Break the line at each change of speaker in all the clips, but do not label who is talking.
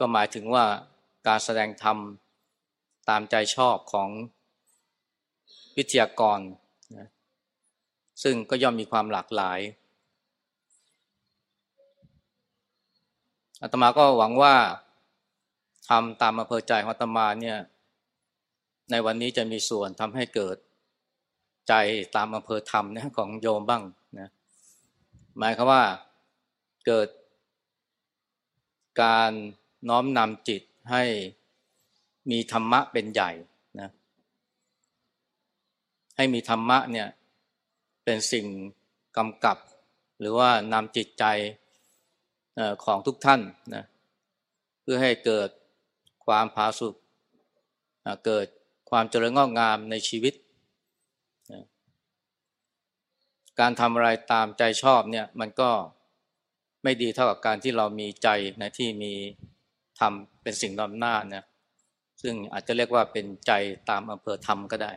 ก็หมายถึงว่าการแสดงธรรมตามใจชอบของวิทยากรนะซึ่งก็ย่อมมีความหลากหลายอาตมาก็หวังว่าทำตามอำเภอใจของอาตมาเนี่ยในวันนี้จะมีส่วนทำให้เกิดใจตามอำเภอธรรมนะของโยมบ้างนะหมายคือว่าเกิดการ น้อมนำจิตให้มีธรรมะเป็นใหญ่นะให้มีธรรมะเนี่ยเป็นสิ่งกำกับ หรือว่านำจิตใจของทุกท่านนะเพื่อให้เกิดความผาสุกเกิดความเจริญงอกงามในชีวิต การทำอะไรตามใจชอบเนี่ยมันก็ไม่ดีเท่ากับการที่เรามีใจนะที่มี ทำเป็นสิ่งนำหน้านะซึ่งอาจจะเรียกว่าเป็นใจตามอำเภอธรรมก็ได้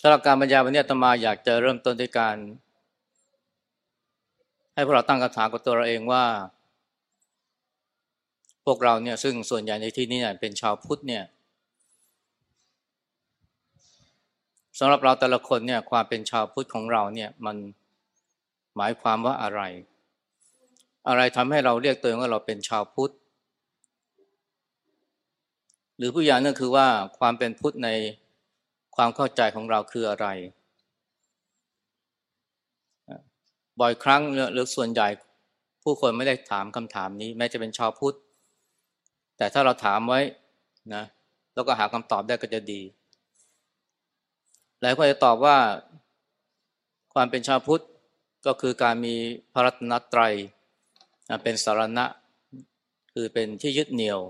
สำหรับการบรรยายวันนี้ตมาอยากจะเริ่มต้นด้วยการ ให้พวกเราตั้งคำถามกับตัวเราเองว่า พวกเราเนี่ยซึ่งส่วนใหญ่ในที่นี้เนี่ยเป็นชาวพุทธเนี่ยสำหรับเราแต่ละคนเนี่ยความเป็นชาวพุทธของเราเนี่ยมันหมายความว่าอะไร อะไรทำให้เราเรียกตัวเองว่าเราเป็นชาวพุทธ หรือผู้ย่างนั่นคือว่าความเป็นพุทธในความเข้าใจของเราคืออะไร บ่อยครั้งหรือส่วนใหญ่ผู้คนไม่ได้ถามคำถามนี้ แม้จะเป็นชาวพุทธ แต่ถ้าเราถามไว้นะแล้วก็หาคำตอบได้ก็จะดี หลายคนจะตอบว่าความเป็นชาวพุทธก็คือการมีพระรัตนตรัย เป็นสารณะ คือเป็นที่ยึดเหนี่ยว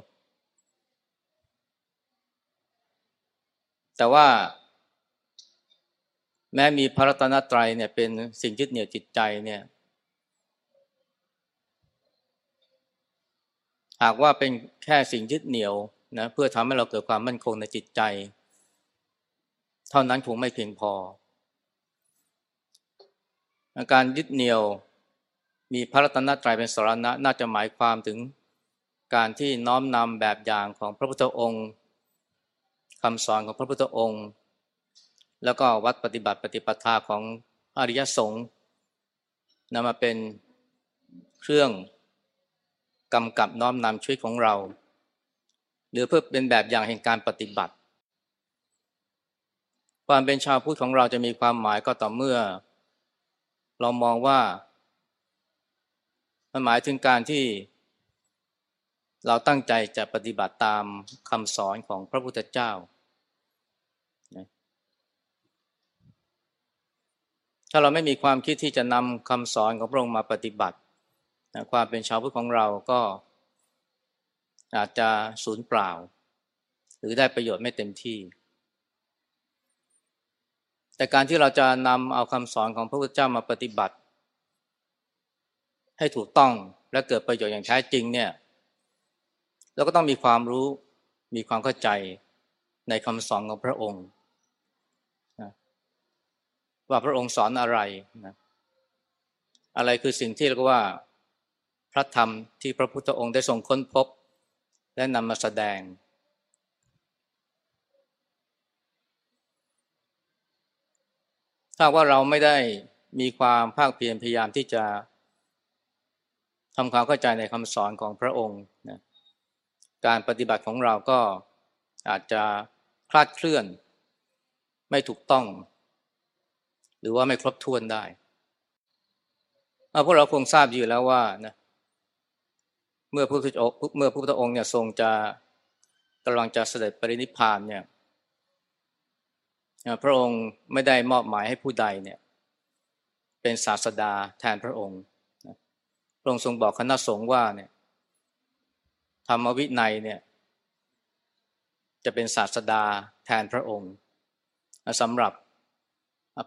แต่ว่าแม้มีพระรัตนตรัยเนี่ยเป็นสิ่งยึดเหนี่ยวจิตใจเนี่ย หากว่าเป็นแค่สิ่งยึดเหนี่ยวนะเพื่อทำให้เราเกิดความมั่นคงในจิตใจ เท่านั้นคงไม่เพียงพอการยึดเหนี่ยว มีพระรัตนตรัยเป็นสรณะน่าจะหมายความถึงการที่น้อมนำแบบอย่างของพระพุทธองค์คำสอนของพระพุทธองค์ แล้วก็วัดปฏิบัติปฏิปทาของอริยสงฆ์นำมาเป็นเครื่องกำกับน้อมนำชีวิตของเรา หรือเพื่อเป็นแบบอย่างแห่งการปฏิบัติ ความเป็นชาวพุทธของเราจะมีความหมายก็ต่อเมื่อ เรามองว่า มันหมายถึงการที่เราตั้งใจจะปฏิบัติตามคำสอนของพระพุทธเจ้า ถ้าเราไม่มีความคิดที่จะนำคำสอนของพระองค์มาปฏิบัติ ความเป็นชาวพุทธของเราก็อาจจะสูญเปล่า หรือได้ประโยชน์ไม่เต็มที่ แต่การที่เราจะนำเอาคำสอนของพระพุทธเจ้ามาปฏิบัติ ให้ถูกต้องและเกิดประโยชน์อย่างแท้จริงเนี่ยเราก็ต้องมีความรู้มีความเข้าใจในคำสอนของพระองค์นะว่าพระองค์สอนอะไรนะอะไรคือสิ่งที่เรียกว่าพระธรรมที่พระพุทธองค์ได้ทรงค้นพบ และนำมาแสดง ถ้าว่าเราไม่ได้มีความภาคเพียรพยายามที่จะ ทำความเข้าใจในคำสอนของพระองค์นะการปฏิบัติของเราก็อาจจะคลาดเคลื่อน ไม่ถูกต้อง หรือว่าไม่ครบถ้วนได้เพวกเราคงทราบอยู่แล้วว่านะเมื่อพระพุทธองค์เมื่อพระพุทธองค์เนี่ยทรงจะกำลังจะเสด็จปรินิพพานเนี่ยพระองค์ไม่ได้มอบหมายให้ผู้ใดเนี่ย เป็นศาสดาแทนพระองค์ พระองค์ทรงบอกคณะสงฆ์ว่าเนี่ยธรรมวินัยเนี่ย จะเป็นศาสดาแทนพระองค์สำหรับ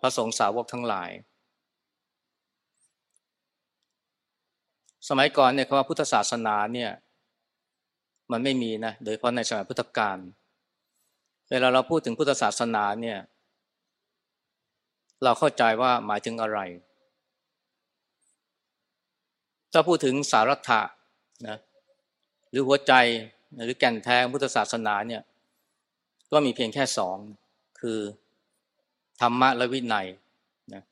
พระสงฆ์สาวกทั้งหลาย สมัยก่อนเนี่ยคำว่าพุทธศาสนาเนี่ยมันไม่มีนะ โดยเฉพาะในสมัยพุทธกาล เวลาเราพูดถึงพุทธศาสนาเนี่ย เราเข้าใจว่าหมายถึงอะไร ถ้าพูดถึงสารัตะนะหรือหัวใจหรือแก่นแท้พุทธศาสนาเนี่ย ก็มีเพียงแค่สอง คือธรรมะและวินัยนะ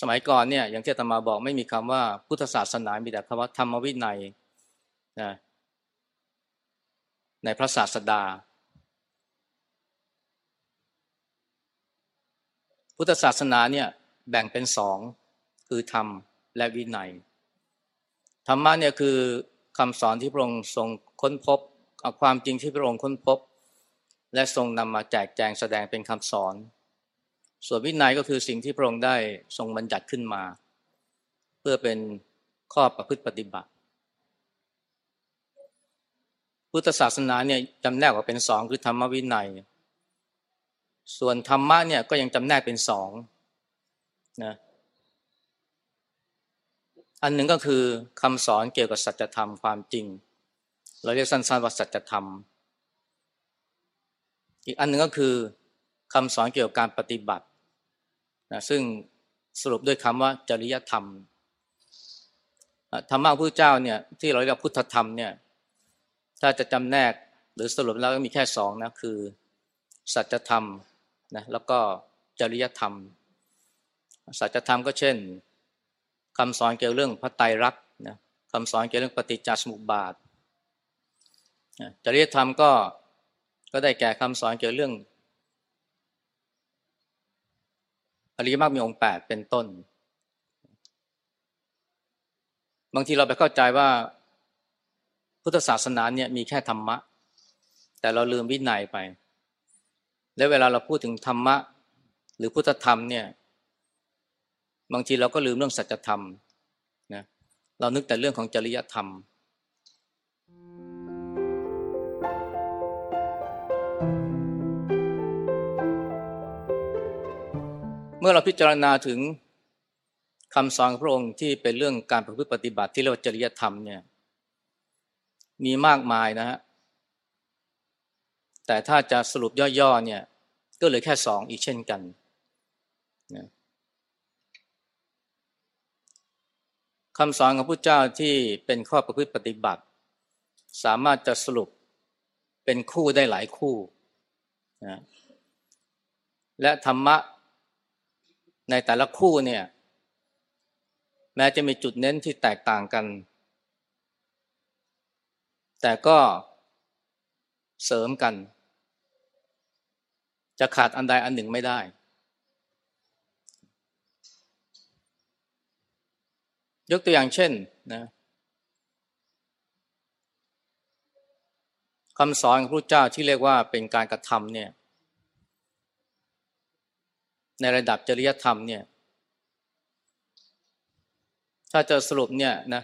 สมัยก่อนเนี่ย อย่างที่ตมาบอกไม่มีคำว่าพุทธศาสนา มีแต่คำว่าธรรมวินัยนะในพระศาสดา พุทธศาสนาเนี่ย แบ่งเป็นสอง คือธรรม และวินัย ธรรมะเนี่ยคือคำสอนที่พระองค์ทรงค้นพบความจริงที่พระองค์ค้นพบ และทรงนำมาแจกแจงแสดงเป็นคำสอน ส่วนวินัยก็คือสิ่งที่พระองค์ได้ทรงบัญญัติขึ้นมา เพื่อเป็นข้อประพฤติปฏิบัติ พุทธศาสนาเนี่ยจำแนกออกเป็นสองคือธรรมวินัย ส่วนธรรมะเนี่ยก็ยังจำแนกเป็นสองนะ อันหนึ่งก็คือคำสอนเกี่ยวกับสัจธรรมความจริง เราเรียกสั้นๆว่าสัจธรรม อีกอันหนึ่งก็คือคำสอนเกี่ยวกับการปฏิบัตินะซึ่งสรุปด้วยคำว่าจริยธรรมธรรมะพระเจ้าเนี่ยที่เราเรียกพุทธธรรมเนี่ยถ้าจะจำแนกหรือสรุปแล้วก็มีแค่สองนะคือ สัจธรรมนะแล้วก็จริยธรรม สัจธรรมก็เช่น คำสอนเกี่ยวเรื่องพระไตรลักษณ์นะคำสอนเกี่ยวเรื่องปฏิจจสมุปบาทจริยธรรมก็ก็ได้แก่คำสอนเกี่ยวเรื่องอริยมรรคมีองค์แปดเป็นต้น บางทีเราไปเข้าใจว่าพุทธศาสนาเนี่ยมีแค่ธรรมะ แต่เราลืมวินัยไป และเวลาเราพูดถึงธรรมะ หรือพุทธธรรมเนี่ย บางทีเราก็ลืมเรื่องสัจธรรมนะเรานึกแต่เรื่องของจริยธรรมเมื่อเราพิจารณาถึงคำสอนพระองค์ที่เป็นเรื่องการประพฤติปฏิบัติที่เรียกว่าจริยธรรมเนี่ยมีมากมายนะฮะแต่ถ้าจะสรุปย่อๆเนี่ยก็เหลือแค่สองอีกเช่นกันนะ คำสอนของพระเจ้าที่เป็นข้อประพฤติปฏิบัติ สามารถจะสรุปเป็นคู่ได้หลายคู่นะและธรรมะในแต่ละคู่เนี่ย แม้จะมีจุดเน้นที่แตกต่างกัน แต่ก็เสริมกัน จะขาดอันใดอันหนึ่งไม่ได้ ยกตัวอย่างเช่นนะคำสอนของพระเจ้าที่เรียกว่าเป็นการกระทำเนี่ย ในระดับจริยธรรมเนี่ย ถ้าจะสรุปเนี่ยนะ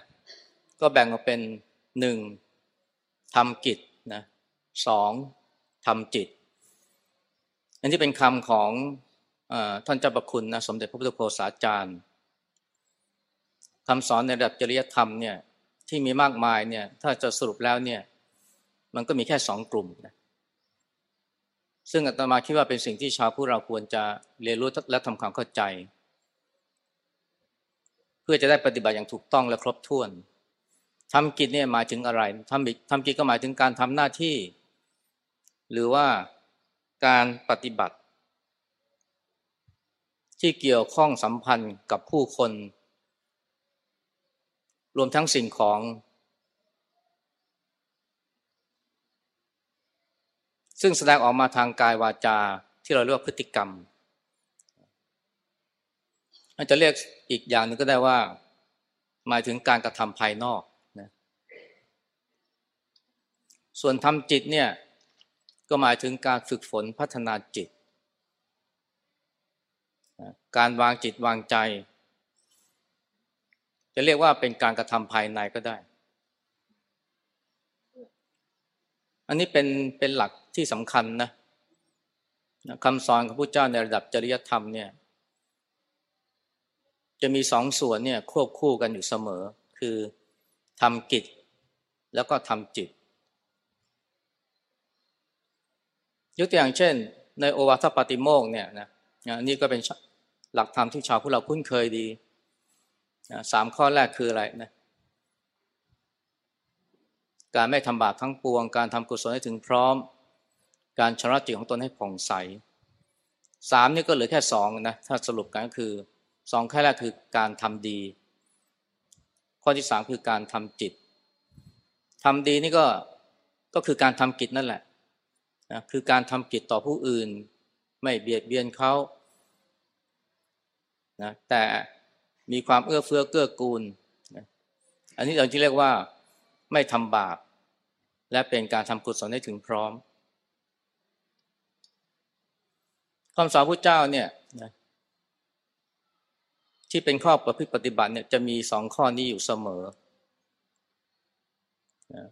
ก็แบ่งออกเป็นหนึ่งทำกิจนะสองทำจิต อันที่เป็นคำของอท่านเจ้าประคุณนะสมเด็จพระพุทธโฆษาจารย์ คำสอนในระดับจริยธรรมเนี่ยที่มีมากมายเนี่ยถ้าจะสรุปแล้วเนี่ยมันก็มีแค่สองกลุ่มนะซึ่งอาตมาคิดว่าเป็นสิ่งที่ชาวผู้เราควรจะเรียนรู้และทำความเข้าใจ เพื่อจะได้ปฏิบัติอย่างถูกต้องและครบถ้วนทำกิจเนี่ยหมายถึงอะไรทำทำกิจก็หมายถึงการทำหน้าที่ หรือว่าการปฏิบัติ ที่เกี่ยวข้องสัมพันธ์กับผู้คน รวมทั้งสิ่งของ ซึ่งแสดงออกมาทางกายวาจาที่เราเรียกว่าพฤติกรรมอาจจะเรียกอีกอย่างหนึ่งก็ได้ว่า หมายถึงการกระทำภายนอกนะส่วนทำจิตเนี่ยก็หมายถึงการฝึกฝนพัฒนาจิต การวางจิตวางใจ จะเรียกว่าเป็นการกระทำภายในก็ได้ อันนี้เป็นเป็นหลักที่สำคัญนะคำสอนของพระเจ้าในระดับจริยธรรมเนี่ยจะมีสองส่วนเนี่ยควบคู่กันอยู่เสมอ คือทำกิจแล้วก็ทำจิต ยกตัวอย่างเช่น ในโอวาทปาติโมกเนี่ยนะนี่ก็เป็นหลักธรรมที่ชาวพวกเราคุ้นเคยดี นะสามข้อแรกคืออะไรนะการไม่ทำบาปทั้งปวง การทำกุศลให้ถึงพร้อม การชำระจิตของตนให้ผ่องใสสามนี่ก็เหลือแค่สองนะถ้าสรุปกันก็คือสองข้อแรกคือการทำดี ข้อที่สามคือการทำจิตทำดีนี่ก็ก็คือการทำกิจนั่นแหละนะคือการทำกิจต่อผู้อื่น ไม่เบียดเบียนเขานะแต่ มีความเอื้อเฟื้อเกื้อกูล อันนี้เราจะเรียกว่าไม่ทำบาป และเป็นการทำกุศลให้ถึงพร้อมคำสอนพระเจ้าเนี่ยนะที่เป็นข้อประพฤติปฏิบัติเนี่ยจะมีสองข้อนี้อยู่เสมอนะ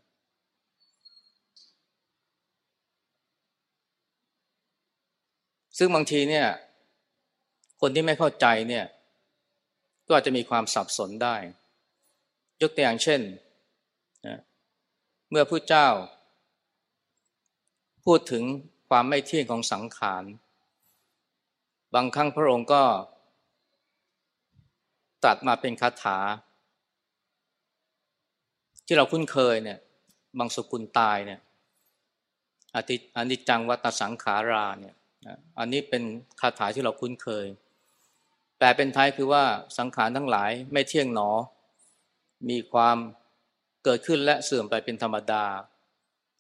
ซึ่งบางทีเนี่ย คนที่ไม่เข้าใจเนี่ย ก็อาจจะมีความสับสนได้ ยกตัวอย่างเช่น เมื่อผู้เจ้า พูดถึงความไม่เที่ยงของสังขาร บางครั้งพระองค์ก็ตัดมาเป็นคาถา ที่เราคุ้นเคยเนี่ย บางสกุลตายเนี่ยอติอนิจจังวัตสังขาราเนี่ย อันนี้เป็นคาถาที่เราคุ้นเคย แปลเป็นไทยคือว่าสังขารทั้งหลายไม่เที่ยงหนอ มีความเกิดขึ้นและเสื่อมไปเป็นธรรมดา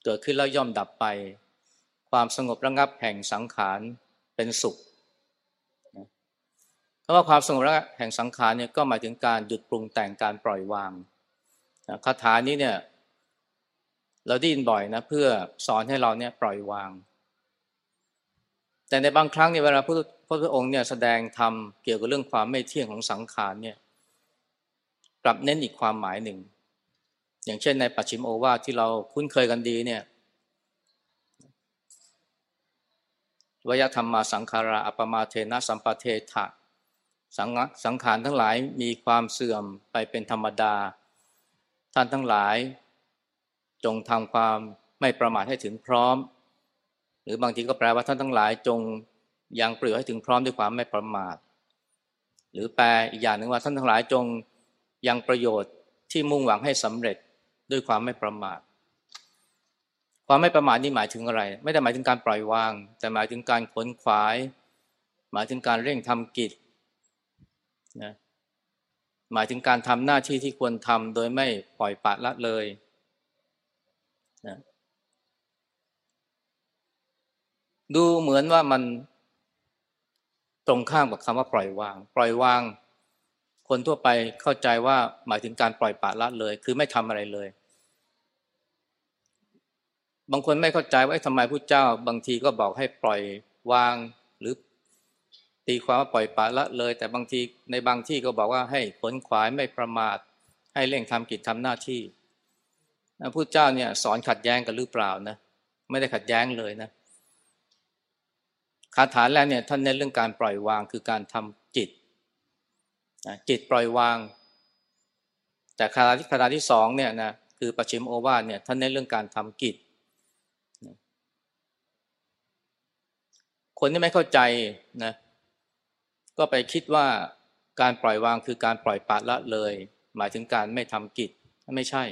เกิดขึ้นแล้วย่อมดับไป ความสงบระงับแห่งสังขารเป็นสุขเพราะว่าความสงบระงับแห่งสังขารเนี่ยก็หมายถึงการหยุดปรุงแต่งการปล่อยวางคาถานี้เนี่ยเราได้ยินบ่อยนะเพื่อสอนให้เราเนี่ยปล่อยวาง แต่ในบางครั้งเนี่ยเวลาพ พระพระองค์เนี่ยแสดงธรรมเกี่ยวกับเรื่องความไม่เที่ยงของสังขารเนี่ยกลับเน้นอีกความหมายหนึ่ง อย่างเช่นในปัจฉิมโอวาทที่เราคุ้นเคยกันดีเนี่ยวยธรรมมาสังขาราอัปมาเทนะสัมปเทถะสังสังขารทั้งหลายมีความเสื่อมไปเป็นธรรมดา ท่านทั้งหลาย จงทำความไม่ประมาทให้ถึงพร้อม หรือบางทีก็แปลว่าท่านทั้งหลายจง ยังเปลือให้ถึงพร้อมด้วยความไม่ประมาท หรือแปลอีกอย่างหนึ่งว่าท่านทั้งหลายจงยังประโยชน์ที่มุ่งหวังให้สำเร็จด้วยความไม่ประมาท ความไม่ประมาทนี่หมายถึงอะไร ไม่ได้หมายถึงการปล่อยวาง แต่หมายถึงการขนขวาย หมายถึงการเร่งทำกิจนะหมายถึงการทำหน้าที่ที่ควรทำโดยไม่ปล่อยปละละเลยนะดูเหมือนว่ามัน ตรงข้ามกับคำว่าปล่อยวาง ปล่อยวาง คนทั่วไปเข้าใจว่าหมายถึงการปล่อยปละละเลย คือไม่ทำอะไรเลย บางคนไม่เข้าใจว่าทำไมพระเจ้า บางทีก็บอกให้ปล่อยวางหรือตีความว่าปล่อยปละละเลย แต่บางทีในบางที่ก็บอกว่าให้ผลขวายไม่ประมาท ให้เร่งทำกิจทำหน้าที่พระพุทธเจ้าเนี่ยสอนขัดแย้งกันหรือเปล่านะไม่ได้ขัดแย้งเลยนะ คาถาแรกเนี่ยท่านเน้นเรื่องการปล่อยวางคือการทำจิตจิตปล่อยวาง แต่คาถาที่คาถาที่สองเนี่ยนะคือปัจฉิมโอวาทเนี่ยท่านเน้นเรื่องการทำกิจ คนที่ไม่เข้าใจนะก็ไปคิดว่าการปล่อยวางคือการปล่อยปละละเลย หมายถึงการไม่ทำกิจไม่ใช่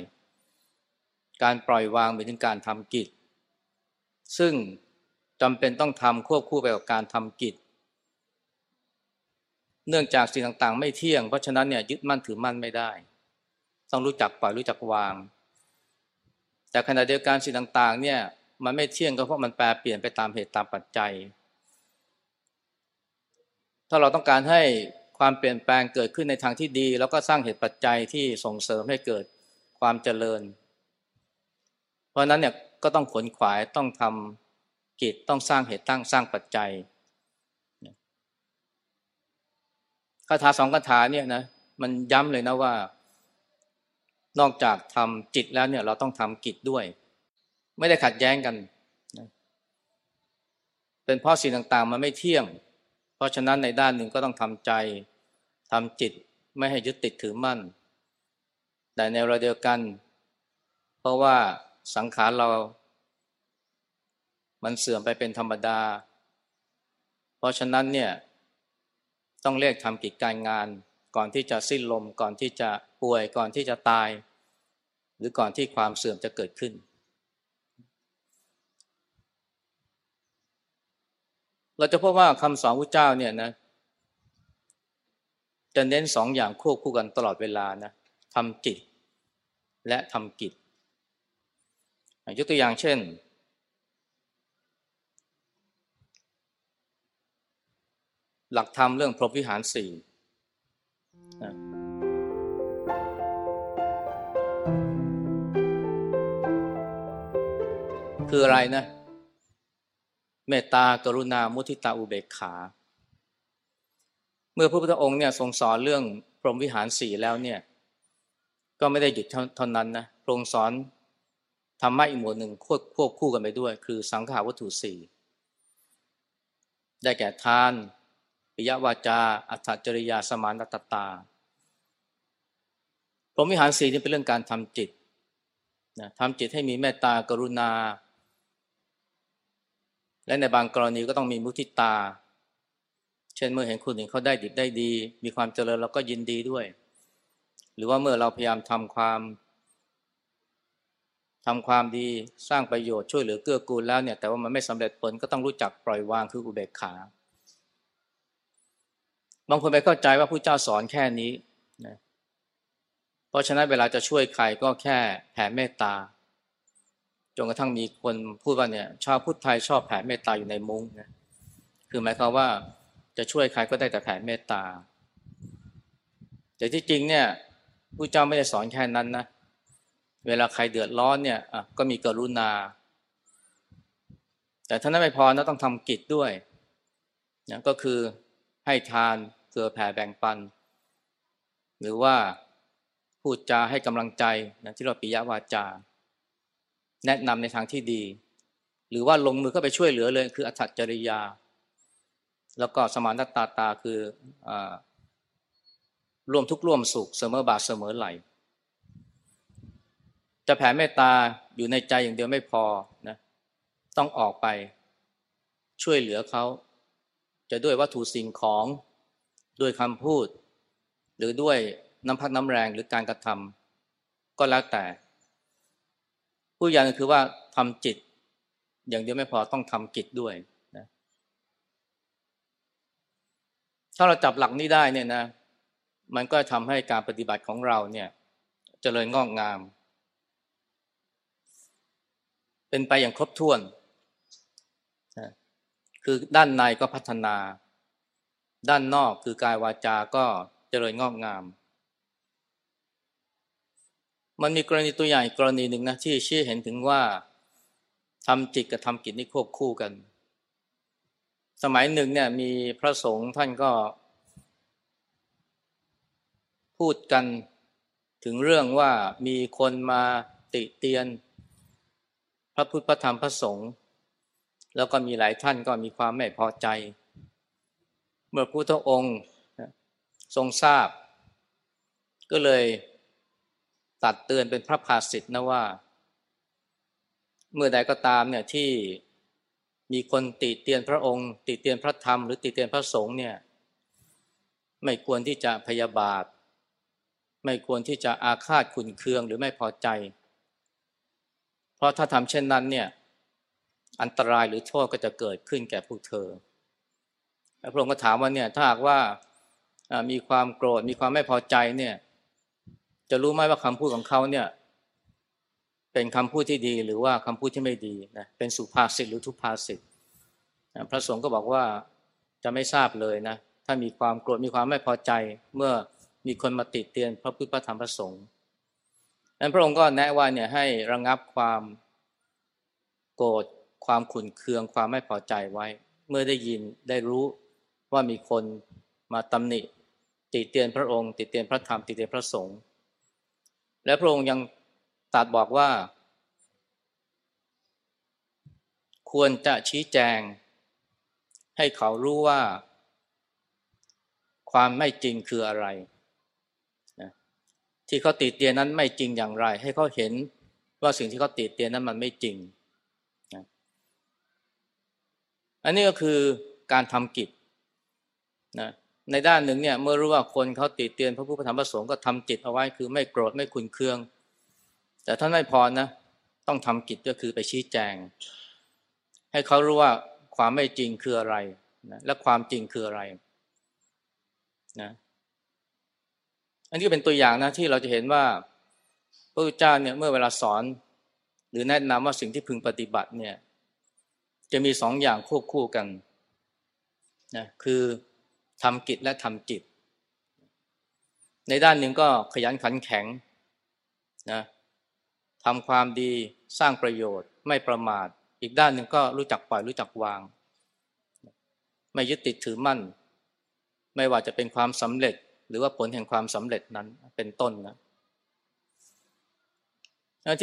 การปล่อยวางหมายถึงการทำกิจ ซึ่ง จำเป็นต้องทำควบคู่ไปกับการทำกิจ เนื่องจากสิ่งต่างๆ ไม่เที่ยง เพราะฉะนั้นเนี่ยยึดมั่นถือมั่นไม่ได้ ต้องรู้จักปล่อยรู้จักวาง แต่ขณะเดียวกันสิ่งต่างๆ เนี่ยมันไม่เที่ยงก็เพราะมันแปรเปลี่ยนไปตามเหตุตามปัจจัย ถ้าเราต้องการให้ความเปลี่ยนแปลงเกิดขึ้นในทางที่ดี แล้วก็สร้างเหตุปัจจัยที่ส่งเสริมให้เกิดความเจริญ เพราะนั้นเนี่ยก็ต้องขนขวายต้องทำ กิจต้องสร้างเหตุตั้งสร้างปัจจัยคาถาสองคาถาเนี่ยนะมันย้ำเลยนะว่า นอกจากทำจิตแล้วเนี่ยเราต้องทำกิจด้วย ไม่ได้ขัดแย้งกันนะเป็นเพราะสิ่งต่างๆ มันไม่เที่ยง เพราะฉะนั้นในด้านหนึ่งก็ต้องทำใจทำจิตไม่ให้ยึดติดถือมั่น แต่ในเวลาเดียวกัน เพราะว่าสังขารเรา มันเสื่อมไปเป็นธรรมดา เพราะฉะนั้นเนี่ยต้องเรียกทำกิจการงาน ก่อนที่จะสิ้นลม ก่อนที่จะป่วยก่อนที่จะตาย หรือก่อนที่ความเสื่อมจะเกิดขึ้น เราจะพบว่าคำสอนพระเจ้าเนี่ยนะจะเน้นสองอย่างควบคู่กันตลอดเวลานะทำจิตและทำกิจยกตัวอย่างเช่น หลักธรรมเรื่องพรหมวิหารสี่คืออะไรนะ เมตตากรุณา มุทิตาอุเบกขา เมื่อพระพุทธองค์เนี่ยทรงสอนเรื่องพรหมวิหารสี่แล้วเนี่ย ก็ไม่ได้หยุดเท่านั้นนะพระองค์สอนธรรมะอีกหมวดหนึ่งควบควบคู่กันไปด้วย คือสังขาวัตถุสี่ได้แก่ทาน ปิยวาจา อัตจริยาสมานตตาพรหมวิหารสีนี่เป็นเรื่องการทำจิตนะทำจิตให้มีเมตตากรุณา และในบางกรณีก็ต้องมีมุทิตา เช่นเมื่อเห็นคนอื่นเขาได้ดีได้ดี มีความเจริญเราก็ยินดีด้วย หรือว่าเมื่อเราพยายามทำความทำความดีสร้างประโยชน์ช่วยเหลือเกื้อกูลแล้วเนี่ยแต่ว่ามันไม่สำเร็จผลก็ต้องรู้จักปล่อยวางคืออุเบกขา บางคนไปเข้าใจว่าผู้เจ้าสอนแค่นี้นะเพราะฉะนั้นเวลาจะช่วยใครก็แค่แผ่เมตตาจนกระทั่งมีคนพูดว่าเนี่ย ชาวพุทธไทยชอบแผ่เมตตาอยู่ในมุ้งนะคือหมายความว่าจะช่วยใครก็ได้แต่แผ่เมตตา แต่ที่จริงเนี่ยผู้เจ้าไม่ได้สอนแค่นั้นนะเวลาใครเดือดร้อนเนี่ยก็มีกรุณา แต่ถ้านั้นไม่พอนะต้องทำกิจด้วยนะก็คือ ให้ทานเพื่อแผ่แบ่งปัน หรือว่าพูดจาให้กำลังใจนะที่เราปิยวาจา แนะนำในทางที่ดี หรือว่าลงมือเข้าไปช่วยเหลือเลย คืออัตจริยา แล้วก็สมานตาตาคืออร่วมทุกร่วมสุขเสมอบาทเสมอไหล จะแผ่เมตตาอยู่ในใจอย่างเดียวไม่พอนะต้องออกไปช่วยเหลือเขา จะด้วยวัตถุสิ่งของด้วยคำพูด หรือด้วยน้ำพักน้ำแรงหรือการกระทำก็แล้วแต่ผู้ย่างคือว่าทำจิต อย่างเดียวไม่พอต้องทำกิจด้วยนะถ้าเราจับหลักนี้ได้เนี่ยนะ มันก็ทำให้การปฏิบัติของเราเนี่ยจเจริญงอกงาม เป็นไปอย่างครบถ้วน คือด้านในก็พัฒนา ด้านนอกคือกายวาจาก็เจริญงอกงาม มันมีกรณีตัวอย่างกรณีหนึ่งนะที่ชี้เห็นถึงว่าทำจิตกับทำกิจนี่ควบคู่กัน สมัยหนึ่งเนี่ยมีพระสงฆ์ท่านก็ พูดกันถึงเรื่องว่ามีคนมาติเตียน พระพุทธพระธรรมพระสงฆ์ แล้วก็มีหลายท่านก็มีความไม่พอใจ เมื่อพุทธองค์ทรงทราบ ก็เลยตัดเตือนเป็นพระภาสิทธ์นะว่า เมื่อใดก็ตามเนี่ยที่มีคนติเตียนพระองค์ ติเตียนพระธรรมหรือติเตียนพระสงฆ์เนี่ยไม่ควรที่จะพยาบาท ไม่ควรที่จะอาฆาตขุนเคืองหรือไม่พอใจ เพราะถ้าทำเช่นนั้นเนี่ย อันตรายหรือโทษก็จะเกิดขึ้นแก่พวกเธอพระองค์ก็ถามว่าเนี่ยถ้าหากว่ามีความโกรธมีความไม่พอใจเนี่ย จะรู้ไหมว่าคำพูดของเขาเนี่ย เป็นคำพูดที่ดีหรือว่าคำพูดที่ไม่ดีนะเป็นสุภาษิตหรือทุพภาษิตพระสงฆ์ก็บอกว่าจะไม่ทราบเลยนะถ้ามีความโกรธมีความไม่พอใจ เมื่อมีคนมาติดเตียนพระพุทธพระธรรมพระสงฆ์นั้นพระองค์ก็แนะว่าเนี่ยให้ระงงับความโกรธ ความขุนเคืองความไม่พอใจไว้ เมื่อได้ยินได้รู้ว่ามีคนมาตำหนิ ติเตียนพระองค์ ติเตียนพระธรรม ติเตียนพระสงฆ์และพระองค์ยังตัดบอกว่า ควรจะชี้แจง ให้เขารู้ว่า ความไม่จริงคืออะไรนะที่เขาติเตียนนั้นไม่จริงอย่างไร ให้เขาเห็นว่าสิ่งที่เขาติเตียนนั้นมันไม่จริงนะ อันนี้ก็คือการทำกิจนะในด้านหนึ่งเนี่ยเมื่อรู้ว่าคนเขาติเตียนพระพุทธธรรมประสงค์ก็ทำจิตเอาไว้คือไม่โกรธไม่ขุนเคือง แต่ท่านไม่พอนะต้องทำกิจก็คือไปชี้แจง ให้เขารู้ว่าความไม่จริงคืออะไรนะและความจริงคืออะไรนะอันนี้เป็นตัวอย่างนะที่เราจะเห็นว่าพระพุทธเจ้าเนี่ยเมื่อเวลาสอน หรือแนะนำว่าสิ่งที่พึงปฏิบัติเนี่ย จะมีสองอย่างควบคู่กันนะคือทำกิจและทำจิต ในด้านหนึ่งก็ขยันขันแข็งนะทำความดีสร้างประโยชน์ไม่ประมาท อีกด้านหนึ่งก็รู้จักปล่อยรู้จักวาง ไม่ยึดติดถือมั่น ไม่ว่าจะเป็นความสำเร็จ หรือว่าผลแห่งความสำเร็จนั้นเป็นต้นนะ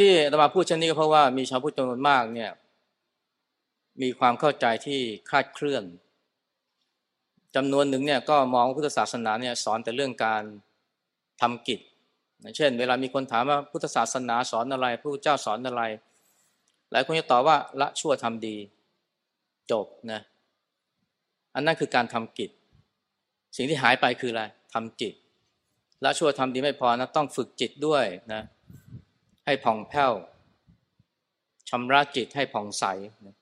ที่ตมาพูดเช่นนี้ก็เพราะว่ามีชาวพุทธจำนวนมากเนี่ย มีความเข้าใจที่คลาดเคลื่อนจำนวนหนึ่งเนี่ยก็มองพุทธศาสนาเนี่ยสอนแต่เรื่องการทำกิจ เช่น เวลามีคนถามว่าพุทธศาสนาสอนอะไรพระพุทธเจ้าสอนอะไร หลายคนจะตอบว่าละชั่วทำดี จบนะอันนั้นคือการทำกิจ สิ่งที่หายไปคืออะไรทำจิตละชั่วทำดีไม่พอนะต้องฝึกจิตด้วยนะให้ผ่องแผ้วชำระจิตให้ผ่องใสนะ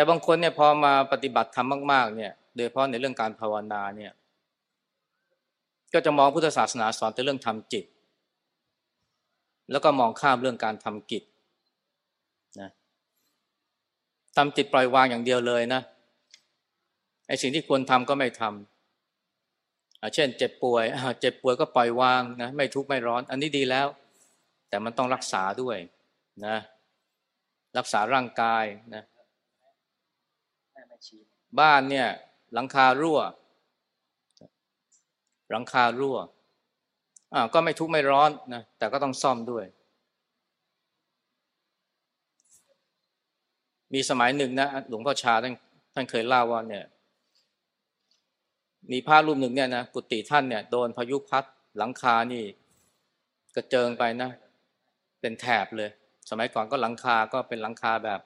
แต่บางคนเนี่ยพอมาปฏิบัติธรรมมาก ๆ เนี่ย โดยเฉพาะในเรื่องการภาวนาเนี่ย ก็จะมองพุทธศาสนาสอนแต่เรื่องทำจิต แล้วก็มองข้ามเรื่องการทำกิจนะทำจิตปล่อยวางอย่างเดียวเลยนะไอ้สิ่งที่ควรทำก็ไม่ทำเช่น เจ็บป่วยเจ็บป่วยก็ปล่อยวางนะ ไม่ทุกข์ไม่ร้อน อันนี้ดีแล้ว แต่มันต้องรักษาด้วยนะ รักษาร่างกายนะ บ้านเนี่ยหลังคารั่ว หลังคารั่วอ่าก็ไม่ทุกข์ไม่ร้อนนะแต่ก็ต้องซ่อมด้วย มีสมัยหนึ่งนะหลวงพ่อชาท่านท่านเคยเล่าว่าเนี่ย มีพระรูปหนึ่งเนี่ยนะกุฏิท่านเนี่ยโดนพายุพัดหลังคานี่ กระเจิงไปนะ เป็นแถบเลย สมัยก่อนก็หลังคาก็เป็นหลังคาแบบ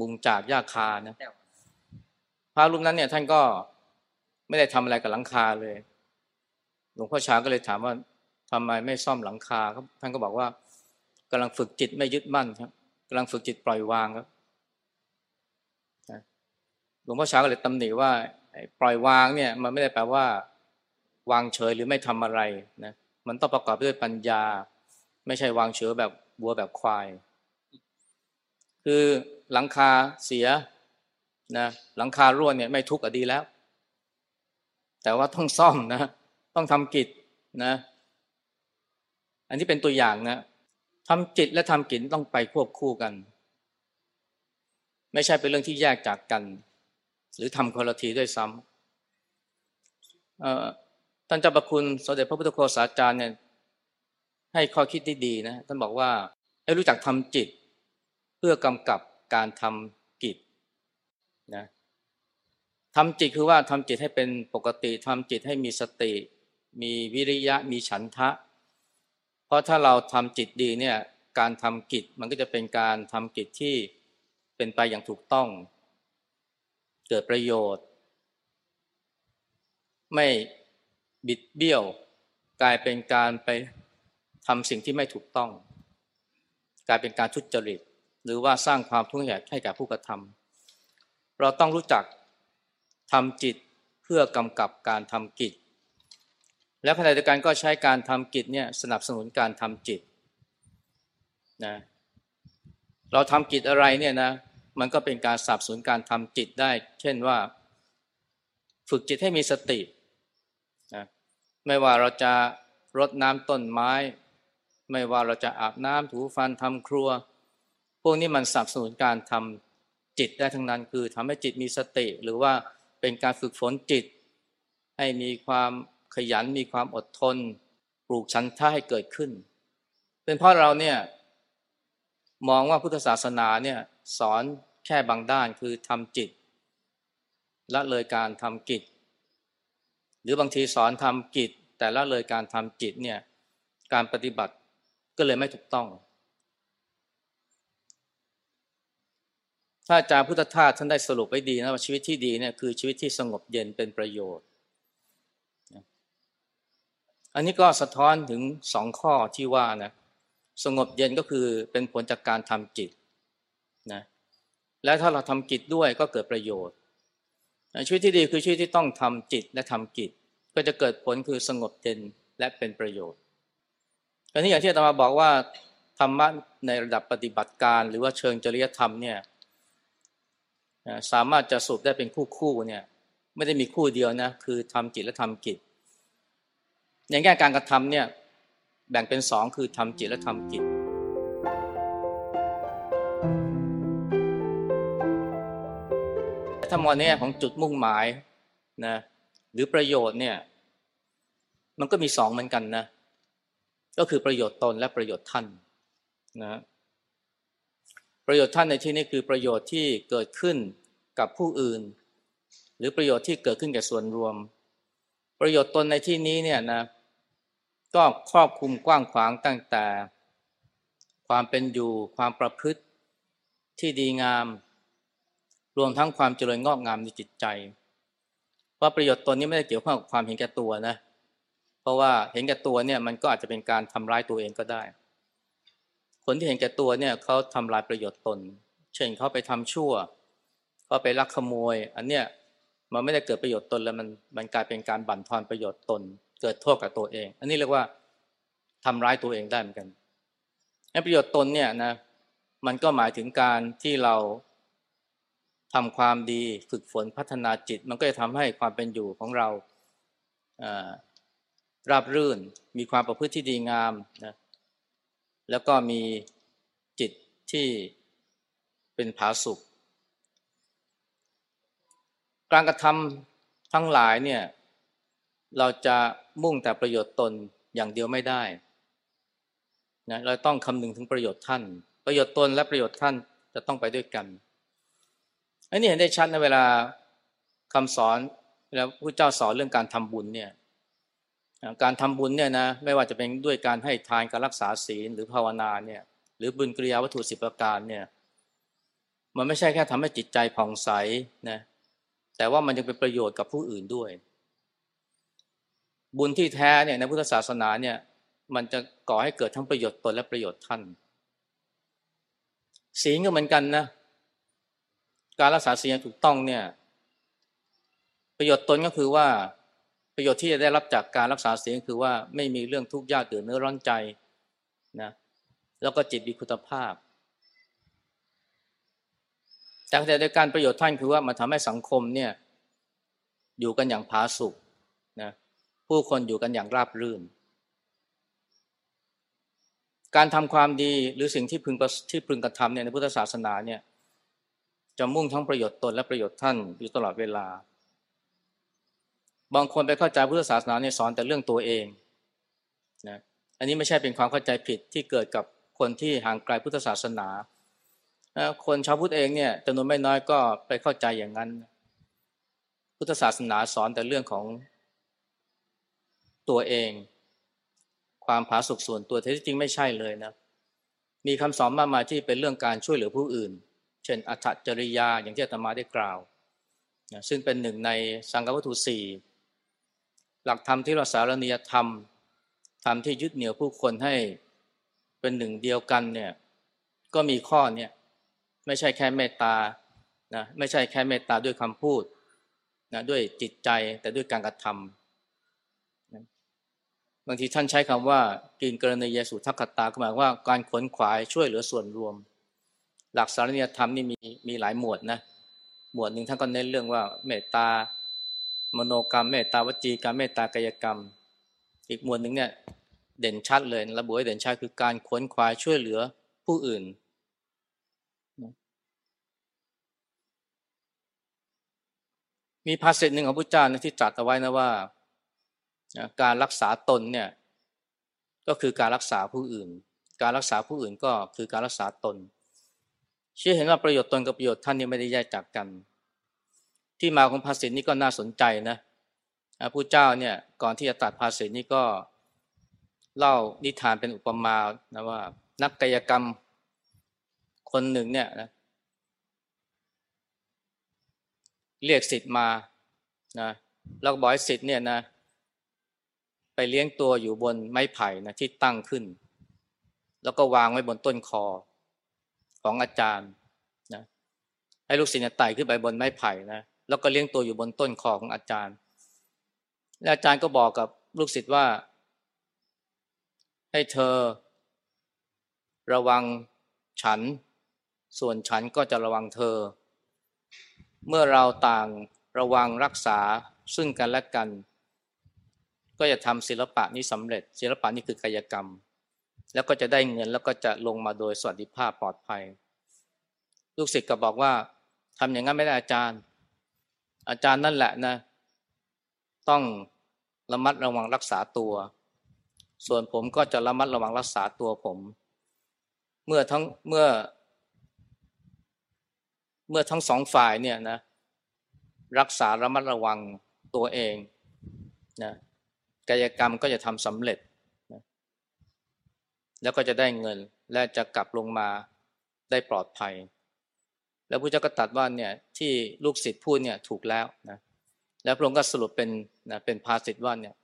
มุงจากหญ้าคานะ พระรูปนั้นเนี่ยท่านก็ไม่ได้ทำอะไรกับหลังคาเลย หลวงพ่อชาก็เลยถามว่าทำไมไม่ซ่อมหลังคาครับท่านก็บอกว่ากำลังฝึกจิตไม่ยึดมั่นครับกำลังฝึกจิตปล่อยวางครับหลวงพ่อชาก็เลยตำหนิว่าปล่อยวางเนี่ย มันไม่ได้แปลว่า วางเฉยหรือไม่ทำอะไรนะมันต้องประกอบด้วยปัญญา ไม่ใช่วางเฉยแบบบัวแบบควาย คือหลังคาเสีย นะหลังคารั่วเนี่ยไม่ทุกข์ก็ดีแล้ว แต่ว่าต้องซ่อมนะ ต้องทำกิจนะ อันนี้เป็นตัวอย่างนะทำจิตและทำกิจต้องไปควบคู่กัน ไม่ใช่เป็นเรื่องที่แยกจากกัน หรือทำคนละทีด้วยซ้ำท่านเจ้าประคุณสมเด็จพระพุทธโฆษาจารย์เนี่ยให้ข้อคิดที่ดีนะท่านบอกว่าให้รู้จักทำจิต เพื่อกำกับการทำ นะทำจิตคือว่าทำจิตให้เป็นปกติทำจิตให้มีสติ มีวิริยะมีฉันทะ เพราะถ้าเราทำจิตดีเนี่ยการทำกิจมันก็จะเป็นการทำกิจที่เป็นไปอย่างถูกต้อง เกิดประโยชน์ ไม่บิดเบี้ยว กลายเป็นการไปทำสิ่งที่ไม่ถูกต้อง กลายเป็นการทุจริต หรือว่าสร้างความทุกข์ให้แก่ผู้กระทำ เราต้องรู้จักทำจิตเพื่อกำกับการทำกิจ และขณะเดียวกันก็ใช้การทำกิจเนี่ยสนับสนุนการทำจิตนะเราทำกิจอะไรเนี่ยนะมันก็เป็นการสนับสนุนการทำจิตได้ เช่นว่า ฝึกจิตให้มีสตินะไม่ว่าเราจะรดน้ำต้นไม้ ไม่ว่าเราจะอาบน้ำถูฟันทำครัว พวกนี้มันสนับสนุนการทำ จิตได้ทั้งนั้น คือทำให้จิตมีสติ หรือว่าเป็นการฝึกฝนจิต ให้มีความขยันมีความอดทน ปลูกชันท่าให้เกิดขึ้น เป็นเพราะเราเนี่ยมองว่าพุทธศาสนาเนี่ยสอนแค่บางด้านคือทำจิตละเลยการทำกิจ หรือบางทีสอนทำกิจ แต่ละเลยการทำจิตเนี่ยการปฏิบัติก็เลยไม่ถูกต้อง ถ้าอาจารย์พุทธทาสท่านได้สรุปไว้ดีนะว่าชีวิตที่ดีเนี่ยคือชีวิตที่สงบเย็นเป็นประโยชน์ อันนี้ก็สะท้อนถึงสองข้อที่ว่านะสงบเย็นก็คือเป็นผลจากการทำจิตนะและถ้าเราทำกิจด้วยก็เกิดประโยชน์ชีวิตที่ดีคือชีวิตที่ต้องทำจิตและทำกิจ ก็จะเกิดผลคือสงบเย็นและเป็นประโยชน์อันนี้อย่างที่อาตมาบอกว่าธรรมะในระดับปฏิบัติการ หรือว่าเชิงจริยธรรมเนี่ย สามารถจะสุบได้เป็นคู่คู่เนี่ย ไม่ได้มีคู่เดียวนะ คือทำจิตและทำกิจอย่างแง่การกระทำเนี่ยแบ่งเป็นสองคือทำจิตและทำกิจถ้ามองในแง่ของจุดมุ่งหมายนะหรือประโยชน์เนี่ย มันก็มีสองเหมือนกันนะ ก็คือประโยชน์ตนและประโยชน์ท่านนะ ประโยชน์ท่านในที่นี้คือประโยชน์ที่เกิดขึ้นกับผู้อื่น หรือประโยชน์ที่เกิดขึ้นแกับส่วนรวม ประโยชน์ตนในที่นี้เนี่ยนะก็ครอบคลุมกว้างขวางตั้งแต่ ความเป็นอยู่ความประพฤติที่ดีงาม รวมทั้งความเจริญงอกงามในจิตใจเพราะประโยชน์ตนนี้ไม่ได้เกี่ยวข้องกับความเห็นแก่ตัวนะ เพราะว่าเห็นแก่ตัวเนี่ยมันก็อาจจะเป็นการทำร้ายตัวเองก็ได้ คนที่เห็นแก่ตัวเนี่ยเขาทำลายประโยชน์ตน เช่นเขาไปทำชั่วเขาไปลักขโมย อันเนี้ยมันไม่ได้เกิดประโยชน์ตนแล้วมันมันกลายเป็นการบั่นทอนประโยชน์ตน เกิดโทษกับตัวเอง อันนี้เรียกว่าทำร้ายตัวเองได้เหมือนกันประโยชน์ตนเนี่ยนะมันก็หมายถึงการที่เราทำความดีฝึกฝนพัฒนาจิต มันก็จะทำให้ความเป็นอยู่ของเราราบรื่น มีความประพฤติที่ดีงามนะ แล้วก็มีจิตที่เป็นผาสุกการกระทำทั้งหลายเนี่ยเราจะมุ่งแต่ประโยชน์ตนอย่างเดียวไม่ได้นะเราต้องคำนึงถึงประโยชน์ท่าน ประโยชน์ตนและประโยชน์ท่านจะต้องไปด้วยกันอันนี้เห็นได้ชัดในเวลาคำสอนแล้วพระเจ้าสอนเรื่องการทำบุญเนี่ย การทำบุญเนี่ยนะไม่ว่าจะเป็นด้วยการให้ทานการรักษาศีลหรือภาวนาเนี่ยหรือบุญกริยาวัตถุสิบประการเนี่ยมันไม่ใช่แค่ทำให้จิตใจผ่องใสนะแต่ว่ามันยังเป็นประโยชน์กับผู้อื่นด้วย บุญที่แท้เนี่ยในพุทธศาสนาเนี่ยมันจะก่อให้เกิดทั้งประโยชน์ตนและประโยชน์ท่าน ศีลก็เหมือนกันนะการรักษาศีลถูกต้องเนี่ยประโยชน์ตนก็คือว่า ประโยชน์ที่จะได้รับจากการรักษาศีลคือว่าไม่มีเรื่องทุกข์ยากเดือดเนื้อร้อนใจนะแล้วก็จิตมีคุณภาพแต่แต่ในการประโยชน์ท่านคือว่ามันทำให้สังคมเนี่ยอยู่กันอย่างผาสุกนะผู้คนอยู่กันอย่างราบรื่น การทำความดีหรือสิ่งที่พึงที่พึงกระทำเนี่ยในพุทธศาสนาเนี่ยจะมุ่งทั้งประโยชน์ตนและประโยชน์ท่านอยู่ตลอดเวลา บางคนไปเข้าใจพุทธศาสนาเนี่ยสอนแต่เรื่องตัวเองนะอันนี้ไม่ใช่เป็นความเข้าใจผิดที่เกิดกับคนที่ห่างไกลพุทธศาสนา คนชาวพุทธเองเนี่ยจำนวนไม่น้อยก็ไปเข้าใจอย่างนั้น พุทธศาสนาสอนแต่เรื่องของตัวเอง ความผาสุกส่วนตัวแท้จริงไม่ใช่เลยนะ มีคำสอนมากมายที่เป็นเรื่องการช่วยเหลือผู้อื่น เช่นอัตจริยาอย่างที่อาตมาได้กล่าว ซึ่งเป็นหนึ่งในสังฆวัตถุสี่ หลักธรรมที่เราสารณียธรรมธรรมที่ยึดเหนี่ยวผู้คนให้เป็นหนึ่งเดียวกันเนี่ยก็มีข้อเนี่ยไม่ใช่แค่เมตตานะไม่ใช่แค่เมตตาด้วยคำพูดนะด้วยจิตใจแต่ด้วยการกระทำนะบางทีท่านใช้คำว่ากินกรณียสุทักขตาหมายว่าการขนขวายช่วยเหลือส่วนรวม หลักสารนิยธรรมนี่มีมีหลายหมวดนะหมวดหนึ่งท่านก็เน้นเรื่องว่าเมตตา มโนกรรมเมตตาวจีกรรมเมตตากายกรรม อีกหมวดหนึ่งเนี่ยเด่นชัดเลยระบุให้เด่นชัดคือการขวนขวายช่วยเหลือผู้อื่น มีภาษิตหนึ่งของพระเจ้าที่ตรัสเอาไว้นะว่าการรักษาตนเนี่ยก็คือการรักษาผู้อื่น การรักษาผู้อื่นก็คือการรักษาตน เชื่อเห็นว่าประโยชน์ตนกับประโยชน์ท่านนี่ไม่ได้แยกจากกัน ที่มาของภาษิตนี้ก็น่าสนใจนะผู้เจ้าเนี่ยก่อนที่จะตัดภาษิตนี้ก็เล่านิทานเป็นอุปมานะว่า นักกายกรรมคนหนึ่งเนี่ยนะเรียกสิทธิ์มานะแล้วบอกให้สิทธิ์เนี่ยนะไปเลี้ยงตัวอยู่บนไม้ไผ่นะที่ตั้งขึ้น แล้วก็วางไว้บนต้นคอของอาจารย์นะให้ลูกศิษย์ไต่ขึ้นไปบนไม้ไผ่นะ แล้วก็เลี้ยงตัวอยู่บนต้นคอของอาจารย์ และอาจารย์ก็บอกกับลูกศิษย์ว่า ให้เธอ ระวังฉัน ส่วนฉันก็จะระวังเธอ เมื่อเราต่างระวังรักษาซึ่งกันและกัน ก็จะทำศิลปะนี้สำเร็จ ศิลปะนี้คือกายกรรม แล้วก็จะได้เงินแล้วก็จะลงมาโดยสวัสดิภาพปลอดภัย ลูกศิษย์ก็บอกว่าทำอย่างนั้นไม่ได้อาจารย์ อาจารย์นั่นแหละนะ ต้องระมัดระวังรักษาตัว ส่วนผมก็จะระมัดระวังรักษาตัวผม เมื่อทั้งเมื่อ เมื่อทั้งสองฝ่ายเนี่ยนะ รักษาระมัดระวังตัวเองนะกายกรรมก็จะทำสำเร็จแล้วก็จะได้เงินและจะกลับลงมาได้ปลอดภัย แล้วพระเจ้าก็ตัดว่าเนี่ยที่ลูกศิษย์พูดเนี่ยถูกแล้วนะแล้วพระองค์ก็สรุปเป็นนะเป็นภาษิตว่าเนี่ย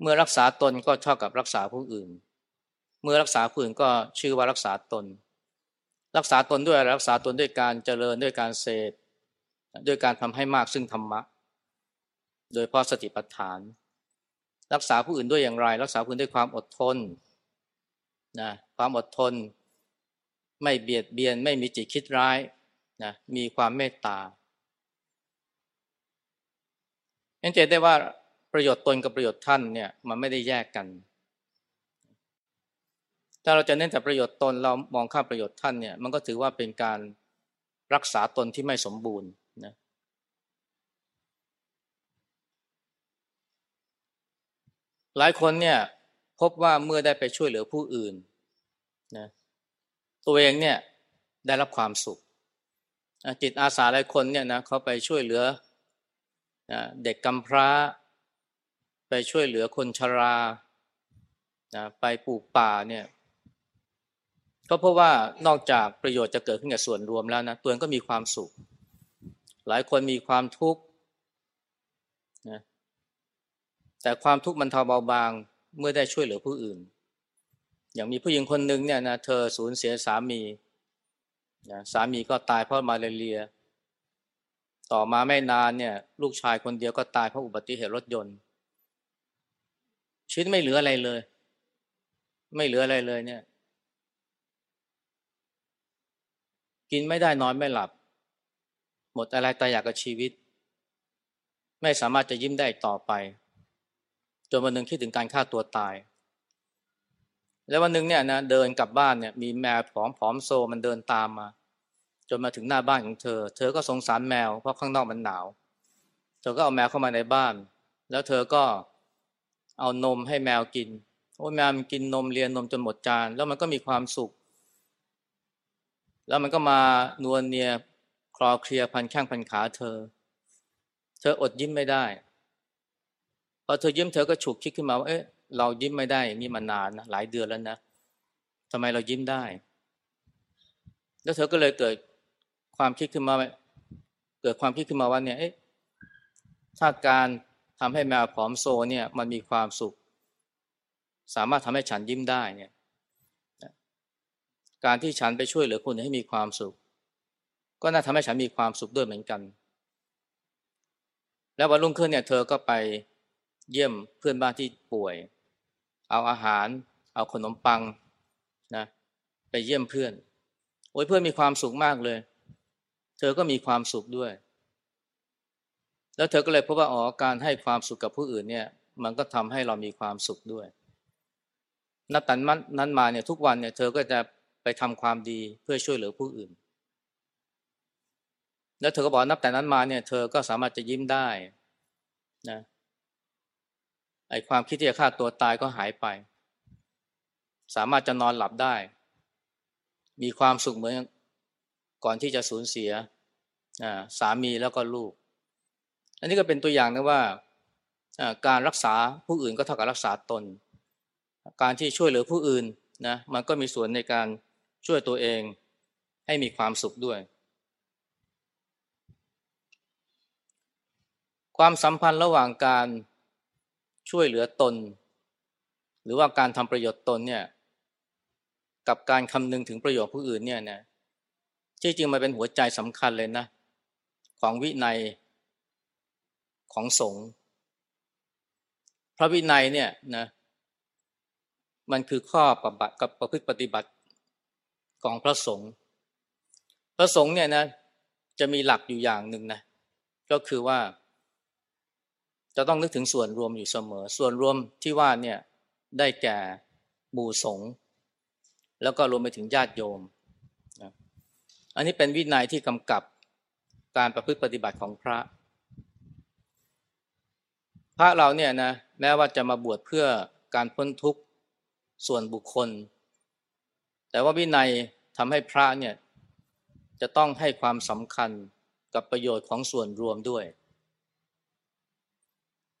เมื่อรักษาตนก็เท่ากับรักษาผู้อื่น เมื่อรักษาผู้อื่นก็ชื่อว่ารักษาตน รักษาตนด้วยรักษาตนด้วยการเจริญด้วยการเสพด้วยการทำให้มากซึ่งธรรมะ โดยเพราะสติปัฏฐาน รักษาผู้อื่นด้วยอย่างไร รักษาผู้อื่นด้วยความอดทนนะความอดทน ไม่เบียดเบียนไม่มีจิตคิดร้าย นะมีความเมตตาเห็นใจได้ว่าประโยชน์ตนกับประโยชน์ท่านเนี่ยมันไม่ได้แยกกัน ถ้าเราจะเน้นแต่ประโยชน์ตนเรามองข้ามประโยชน์ท่านเนี่ยมันก็ถือว่าเป็นการรักษาตนที่ไม่สมบูรณ์นะหลายคนเนี่ยพบว่าเมื่อได้ไปช่วยเหลือผู้อื่นนะตัวเองเนี่ยได้รับความสุข จิตอาสาหลายคนเนี่ยนะเขาไปช่วยเหลือเด็กกำพร้า ไปช่วยเหลือคนชรานะไปปลูกป่าเนี่ยก็เพราะว่านอกจากประโยชน์จะเกิดขึ้นกับส่วนรวมแล้วนะตัวเองก็มีความสุข หลายคนมีความทุกข์นะแต่ความทุกข์มันทาเบาบางเมื่อได้ช่วยเหลือผู้อื่น อย่างมีผู้หญิงคนหนึ่งเนี่ยนะเธอสูญเสียสามี นะสามีก็ตายเพราะมาเรีย ต่อมาไม่นานเนี่ย ลูกชายคนเดียวก็ตายเพราะอุบัติเหตุรถยนต์ ชีวิตไม่เหลืออะไรเลย ไม่เหลืออะไรเลยเนี่ย กินไม่ได้นอนไม่หลับ หมดอะไรตายอยากกับชีวิต ไม่สามารถจะยิ้มได้ต่อไป จนวันหนึ่งคิดถึงการฆ่าตัวตาย แล้ววันหนึ่งเนี่ยนะเดินกลับบ้านเนี่ยมีแมวผอมผอมโซมันเดินตามมา จนมาถึงหน้าบ้านของเธอ เธอก็สงสารแมวเพราะข้างนอกมันหนาว เธอก็เอาแมวเข้ามาในบ้าน แล้วเธอก็เอานมให้แมวกินโอ้แมวมันกินนมเลียนนมจนหมดจาน แล้วมันก็มีความสุข แล้วมันก็มานวลเนียคลอเคลียพันแข้งพันขาเธอ เธออดยิ้มไม่ได้พอเธอยิ้มเธอก็ฉุกคิดขึ้นมาว่าเอ๊ะ เรายิ้มไม่ได้อย่างนี้มานานนะหลายเดือนแล้วนะทำไมเรายิ้มได้ แล้วเธอก็เลยเกิดความคิดขึ้นมาเกิดความคิดขึ้นมาว่าเนี่ยถ้าการทำให้แมวผอมโซเนี่ยมันมีความสุข สามารถทำให้ฉันยิ้มได้เนี่ยการที่ฉันไปช่วยเหลือคนให้มีความสุข ก็น่าทำให้ฉันมีความสุขด้วยเหมือนกัน แล้ววันรุ่งขึ้นเนี่ย เธอก็ไป เยี่ยมเพื่อนบ้านที่ป่วย เอาอาหาร เอาขนมปังนะไปเยี่ยมเพื่อน โอ้ยเพื่อนมีความสุขมากเลย เธอก็มีความสุขด้วย แล้วเธอก็เลยพบว่าอ๋อการให้ความสุขกับผู้อื่นเนี่ย มันก็ทำให้เรามีความสุขด้วยนับแต่นั้นมาเนี่ยทุกวันเนี่ยเธอก็จะไปทำความดีเพื่อช่วยเหลือผู้อื่น แล้วเธอก็บอกนับแต่นั้นมาเนี่ย เธอก็สามารถจะยิ้มได้นะ ไอ้ความคิดที่จะฆ่าตัวตายก็หายไป สามารถจะนอนหลับได้ มีความสุขเหมือนก่อนที่จะสูญเสียสามีแล้วก็ลูก อันนี้ก็เป็นตัวอย่างนะว่าการรักษาผู้อื่นก็เท่ากับรักษาตน การที่ช่วยเหลือผู้อื่นนะมันก็มีส่วนในการช่วยตัวเองให้มีความสุขด้วย ความสัมพันธ์ระหว่างการ ช่วยเหลือตน หรือว่าการทำประโยชน์ตนเนี่ย กับการคำนึงถึงประโยชน์ผู้อื่นเนี่ยนะที่จริงมันเป็นหัวใจสำคัญเลยนะ ของวินัยของสงฆ์พระวินัยเนี่ยนะมันคือข้อปฏิบัติกับประพฤติปฏิบัติของพระสงฆ์พระสงฆ์เนี่ยนะจะมีหลักอยู่อย่างหนึ่งนะก็คือว่า จะต้องนึกถึงส่วนรวมอยู่เสมอ ส่วนรวมที่ว่าเนี่ยได้แก่หมู่สงฆ์แล้วก็รวมไปถึงญาติโยมนะอันนี้เป็นวินัยที่กำกับการประพฤติปฏิบัติของพระ พระเราเนี่ยนะแม้ว่าจะมาบวชเพื่อการพ้นทุกข์ส่วนบุคคล แต่ว่าวินัยทำให้พระเนี่ยจะต้องให้ความสำคัญกับประโยชน์ของส่วนรวมด้วย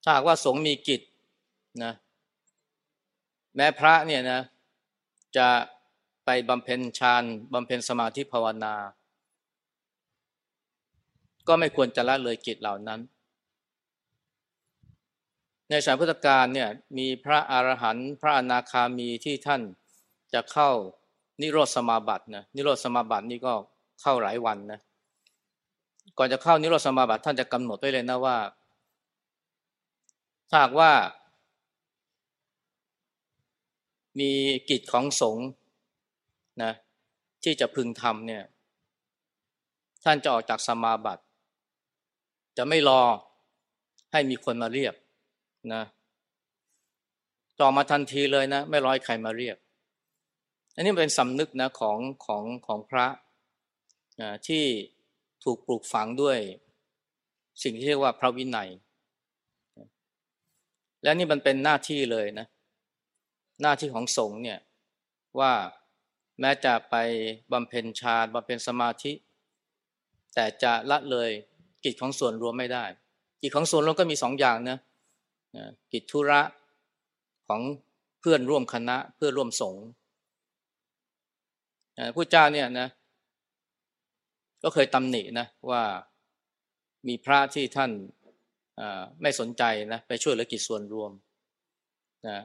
ถ้าหากว่าสงฆ์มีกิจนะแม้พระเนี่ยนะจะไปบำเพ็ญฌานบำเพ็ญสมาธิภาวนา ก็ไม่ควรจะละเลยกิจเหล่านั้น ในสายพุทธกาลเนี่ยมีพระอรหันต์พระอนาคามีที่ท่านจะเข้านิโรธสมาบัตินะนิโรธสมาบัตินี่ก็เข้าหลายวันนะก่อนจะเข้านิโรธสมาบัติท่านจะกำหนดไว้เลยนะว่า หากว่า มีกิจของสงฆ์นะที่จะพึงทำเนี่ย ท่านจะออกจากสมาบัติ จะไม่รอให้มีคนมาเรียกนะต่อมาทันทีเลยนะ ไม่รอให้ใครมาเรียก อันนี้เป็นสำนึกนะของของของพระนะที่ถูกปลูกฝังด้วย สิ่งที่เรียกว่าพระวินัย และนี่มันเป็นหน้าที่เลยนะ หน้าที่ของสงฆ์เนี่ยว่าแม้จะไปบำเพ็ญฌานบำเพ็ญสมาธิ แต่จะละเลยกิจของส่วนรวมไม่ได้ กิจของส่วนรวมก็มีสองอย่างนะกิจธุระของเพื่อนร่วมคณะเพื่อร่วมสงฆ์ผู้เจ้าเนี่ยนะ ก็เคยตำหนินะว่ามีพระที่ท่าน ไม่สนใจนะไปช่วยเหลือกิจส่วนรวมนะ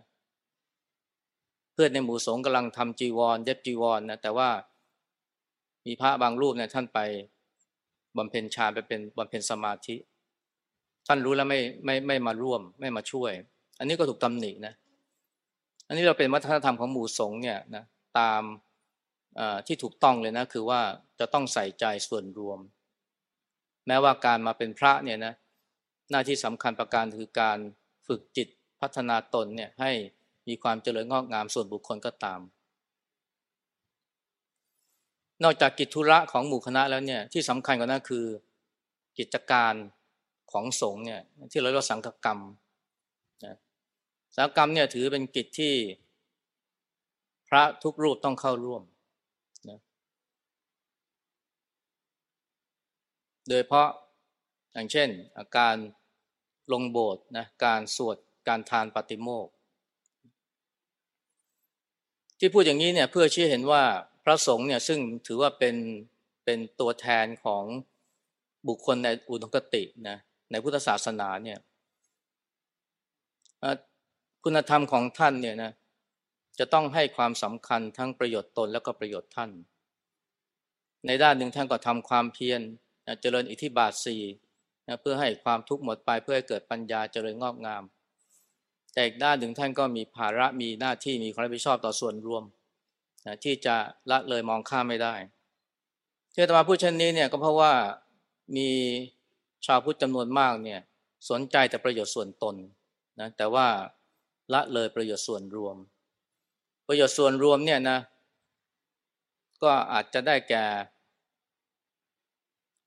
เพื่อนในหมู่สงฆ์กำลังทำจีวรเย็บจีวรนะแต่ว่ามีพระบางรูปเนี่ยท่านไปบำเพ็ญฌานไปเป็นบำเพ็ญสมาธิ ท่านรู้แล้วไม่ไม่ไม่มาร่วม ไม่มาช่วย อันนี้ก็ถูกตำหนินะ อันนี้เราเป็นวัฒนธรรมของหมู่สงฆ์เนี่ยนะตามที่ถูกต้องเลยนะ คือว่าจะต้องใส่ใจส่วนรวม แม้ว่าการมาเป็นพระเนี่ยนะ หน้าที่สำคัญประการคือการฝึกจิตพัฒนาตนเนี่ยให้มีความเจริญงอกงามส่วนบุคคลก็ตาม นอกจากกิจธุระของหมู่คณะแล้วเนี่ยที่สำคัญกว่านั้นคือกิจการของสงฆ์เนี่ยที่เราเรียกสังฆกรรมนะสังฆกรรมเนี่ยถือเป็นกิจที่พระทุกรูปต้องเข้าร่วมนะโดยเพราะอย่างเช่น อาการ ลงโบสถ์นะการสวดการทานปฏิโมกที่พูดอย่างนี้เนี่ยเพื่อชี้เห็นว่าพระสงฆ์เนี่ยซึ่งถือว่าเป็นเป็นตัวแทนของบุคคลในอุดมคตินะในพุทธศาสนาเนี่ยคุณธรรมของท่านเนี่ยนะจะต้องให้ความสำคัญทั้งประโยชน์ตนแล้วก็ประโยชน์ท่าน ในด้านหนึ่งท่านก็ทำความเพียรเจริญอิทธิบาทสี่ นะเพื่อให้ความทุกข์หมดไปเพื่อให้เกิดปัญญาเจริญงอกงาม แต่อีกด้านหนึ่งท่านก็มีภาระมีหน้าที่มีความรับผิดชอบต่อส่วนรวมนะที่จะละเลยมองข้ามไม่ได้ที่ตมาพูดเช่นนี้เนี่ยก็เพราะว่ามีชาวพุทธจำนวนมากเนี่ยสนใจแต่ประโยชน์ส่วนตนนะแต่ว่าละเลยประโยชน์ส่วนรวม ประโยชน์ส่วนรวมเนี่ยนะก็อาจจะได้แก่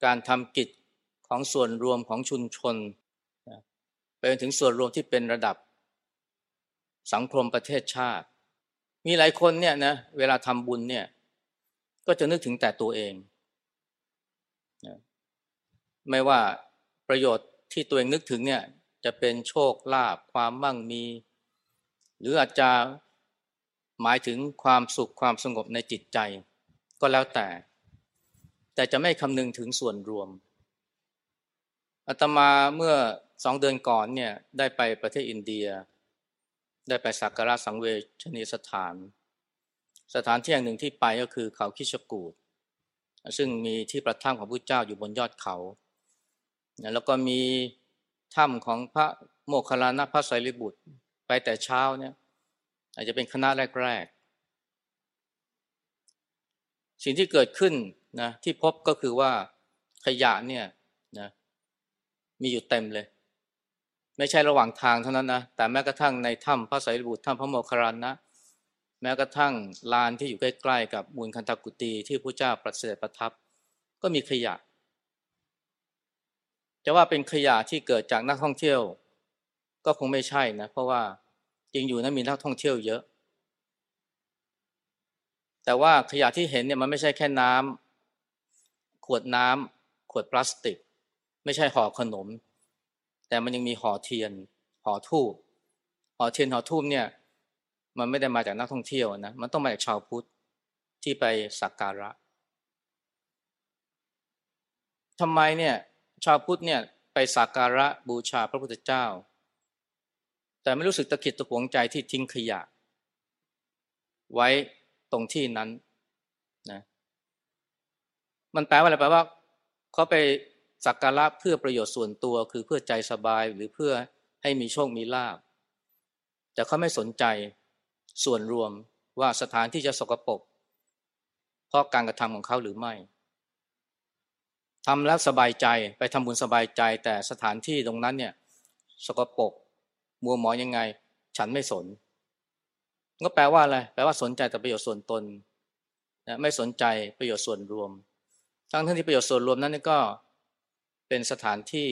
การทำกิจ ของส่วนรวมของชุมชนไปถึงส่วนรวมที่เป็นระดับสังคมประเทศชาติ มีหลายคนเนี่ยนะเวลาทำบุญเนี่ยก็จะนึกถึงแต่ตัวเองไม่ว่าประโยชน์ที่ตัวเองนึกถึงเนี่ยจะเป็นโชคลาภความมั่งมี หรืออาจจะหมายถึงความสุขความสงบในจิตใจ ก็แล้วแต่ แต่จะไม่คำนึงถึงส่วนรวม อาตมาเมื่อสองเดือนก่อนเนี่ยได้ไปประเทศอินเดีย ได้ไปสักการะสังเวชนีสถาน สถานที่แห่งหนึ่งที่ไปก็คือเขาคิชกูดซึ่งมีที่ประทับของพระเจ้าอยู่บนยอดเขา แล้วก็มีถ้ำของพระโมคคัลลานะพระไสรีบุตร ไปแต่เช้าเนี่ย อาจจะเป็นคณะแรกๆ สิ่งที่เกิดขึ้นนะที่พบก็คือว่าขยะเนี่ย มีอยู่เต็มเลย ไม่ใช่ระหว่างทางเท่านั้นนะ แต่แม้กระทั่งในถ้ำพระไสรบุตรถ้ำพระโมคคัลลานะ แม้กระทั่งลานที่อยู่ใกล้ๆกับมูลคันตกุตีที่พระเจ้าประเสริฐประทับ ก็มีขยะ จะว่าเป็นขยะที่เกิดจากนักท่องเที่ยว ก็คงไม่ใช่นะ เพราะว่าจริงอยู่นะมีนักท่องเที่ยวเยอะ แต่ว่าขยะที่เห็นเนี่ยมันไม่ใช่แค่น้ำขวดน้ำขวดพลาสติก ไม่ใช่ห่อขนม แต่มันยังมีห่อเทียนห่อทูบห่อเทียนห่อทูบเนี่ย มันไม่ได้มาจากนักท่องเที่ยวนะมันต้องมาจากชาวพุทธที่ไปสักการะทำไมเนี่ยชาวพุทธเนี่ยไปสักการะบูชาพระพุทธเจ้า แต่ไม่รู้สึกตะขิดตะหวงใจที่ทิ้งขยะ ไว้ตรงที่นั้นนะมันแปลว่าอะไรแปลว่าเขาไป สักการะเพื่อประโยชน์ส่วนตัวคือเพื่อใจสบายหรือเพื่อให้มีโชคมีลาภแต่เขาไม่สนใจส่วนรวมว่าสถานที่จะสกปรกเพราะการกระทำของเขาหรือไม่ทำแล้วสบายใจไปทำบุญสบายใจ แต่สถานที่ตรงนั้นเนี่ยสกปรกมัวหมอยังไง ฉันไม่สน ก็แปลว่าอะไรแปลว่าสนใจแต่ประโยชน์ส่วนตนนะไม่สนใจประโยชน์ส่วนรวม ทั้งที่ประโยชน์ส่วนรวมนั้นก็ เป็นสถานที่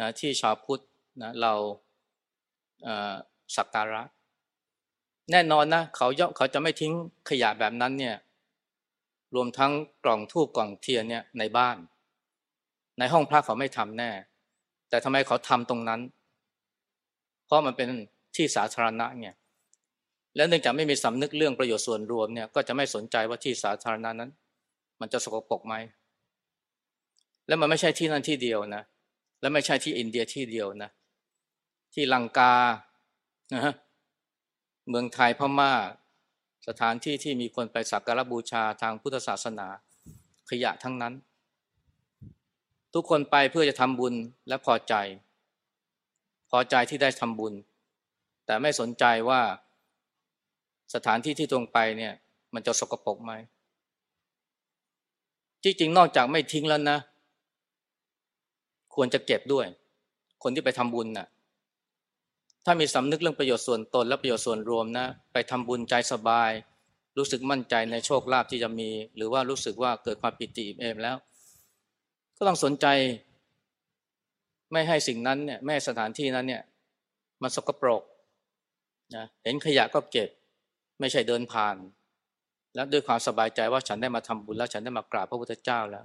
นะที่ชาวพุทธนะเราสักการะ แน่นอนนะเขาย่อเขาจะไม่ทิ้งขยะแบบนั้นเนี่ยรวมทั้งกล่องทูบกล่องเทียนเนี่ยในบ้าน ในห้องพระเขาไม่ทำแน่ แต่ทำไมเขาทำตรงนั้น เพราะมันเป็นที่สาธารณะเนี่ยและเนื่องจากไม่มีสำนึกเรื่องประโยชน์ส่วนรวมเนี่ยก็จะไม่สนใจว่าที่สาธารณะนั้น มันจะสกปรกไหม และมันไม่ใช่ที่นั่นที่เดียวนะ และไม่ใช่ที่อินเดียที่เดียวนะ ที่ลังกานะฮะเมืองไทยพม่า สถานที่ที่มีคนไปสักการบูชาทางพุทธศาสนาขยะทั้งนั้น ทุกคนไปเพื่อจะทำบุญและพอใจ พอใจที่ได้ทำบุญ แต่ไม่สนใจว่าสถานที่ที่ตรงไปเนี่ย มันจะสกปรกไหมจริงๆนอกจากไม่ทิ้งแล้วนะ ควรจะเก็บด้วย คนที่ไปทำบุญน่ะ ถ้ามีสำนึกเรื่องประโยชน์ส่วนตนและประโยชน์ส่วนรวมนะ ไปทำบุญใจสบาย รู้สึกมั่นใจในโชคลาภที่จะมี หรือว่ารู้สึกว่าเกิดความปิติเอมแล้ว ก็ต้องสนใจ ไม่ให้สิ่งนั้นเนี่ยไม่ให้สถานที่นั้นเนี่ยมันสกปรกนะเห็นขยะก็เก็บ ไม่ใช่เดินผ่าน แล้วด้วยความสบายใจว่าฉันได้มาทำบุญแล้ว ฉันได้มากราบพระพุทธเจ้าแล้ว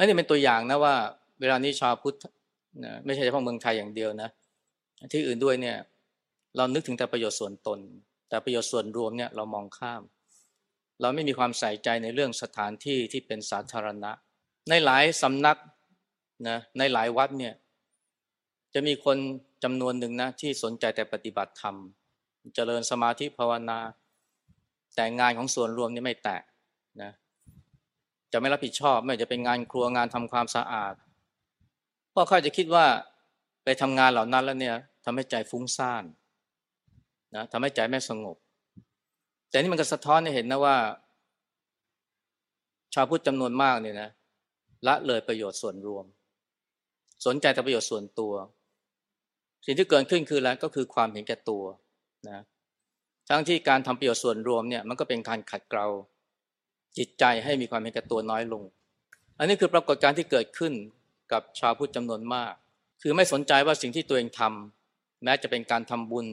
อันนี้เป็นตัวอย่างนะว่า เวลานี้ชาวพุทธนะไม่ใช่เฉพาะเมืองไทยอย่างเดียวนะ ที่อื่นด้วยเนี่ย เรานึกถึงแต่ประโยชน์ส่วนตน แต่ประโยชน์ส่วนรวมเนี่ยเรามองข้าม เราไม่มีความใส่ใจในเรื่องสถานที่ที่เป็นสาธารณะ ในหลายสำนักนะในหลายวัดเนี่ย จะมีคนจำนวนหนึ่งนะที่สนใจแต่ปฏิบัติธรรม เจริญสมาธิภาวนา แต่งานของส่วนรวมนี่ไม่แตะนะ จะไม่รับผิดชอบ ไม่จะเป็นงานครัวงานทำความสะอาดเพราะเขาจะคิดว่าไปทำงานเหล่านั้นแล้วเนี่ยทำให้ใจฟุ้งซ่านนะทำให้ใจไม่สงบ แต่นี่มันก็สะท้อนให้เห็นนะว่า ชาวพุทธจำนวนมากเนี่ยนะละเลยประโยชน์ส่วนรวม สนใจแต่ประโยชน์ส่วนตัว สิ่งที่เกิดขึ้นคืออะไรก็คือความเห็นแก่ตัวนะทั้งที่การทำประโยชน์ส่วนรวมเนี่ยมันก็เป็นการขัดเกลา จิตใจให้มีความเห็นแก่ตัวน้อยลง อันนี้คือปรากฏการณ์ที่เกิดขึ้นกับชาวพุทธจำนวนมาก คือไม่สนใจว่าสิ่งที่ตัวเองทำแม้จะเป็นการทำบุญ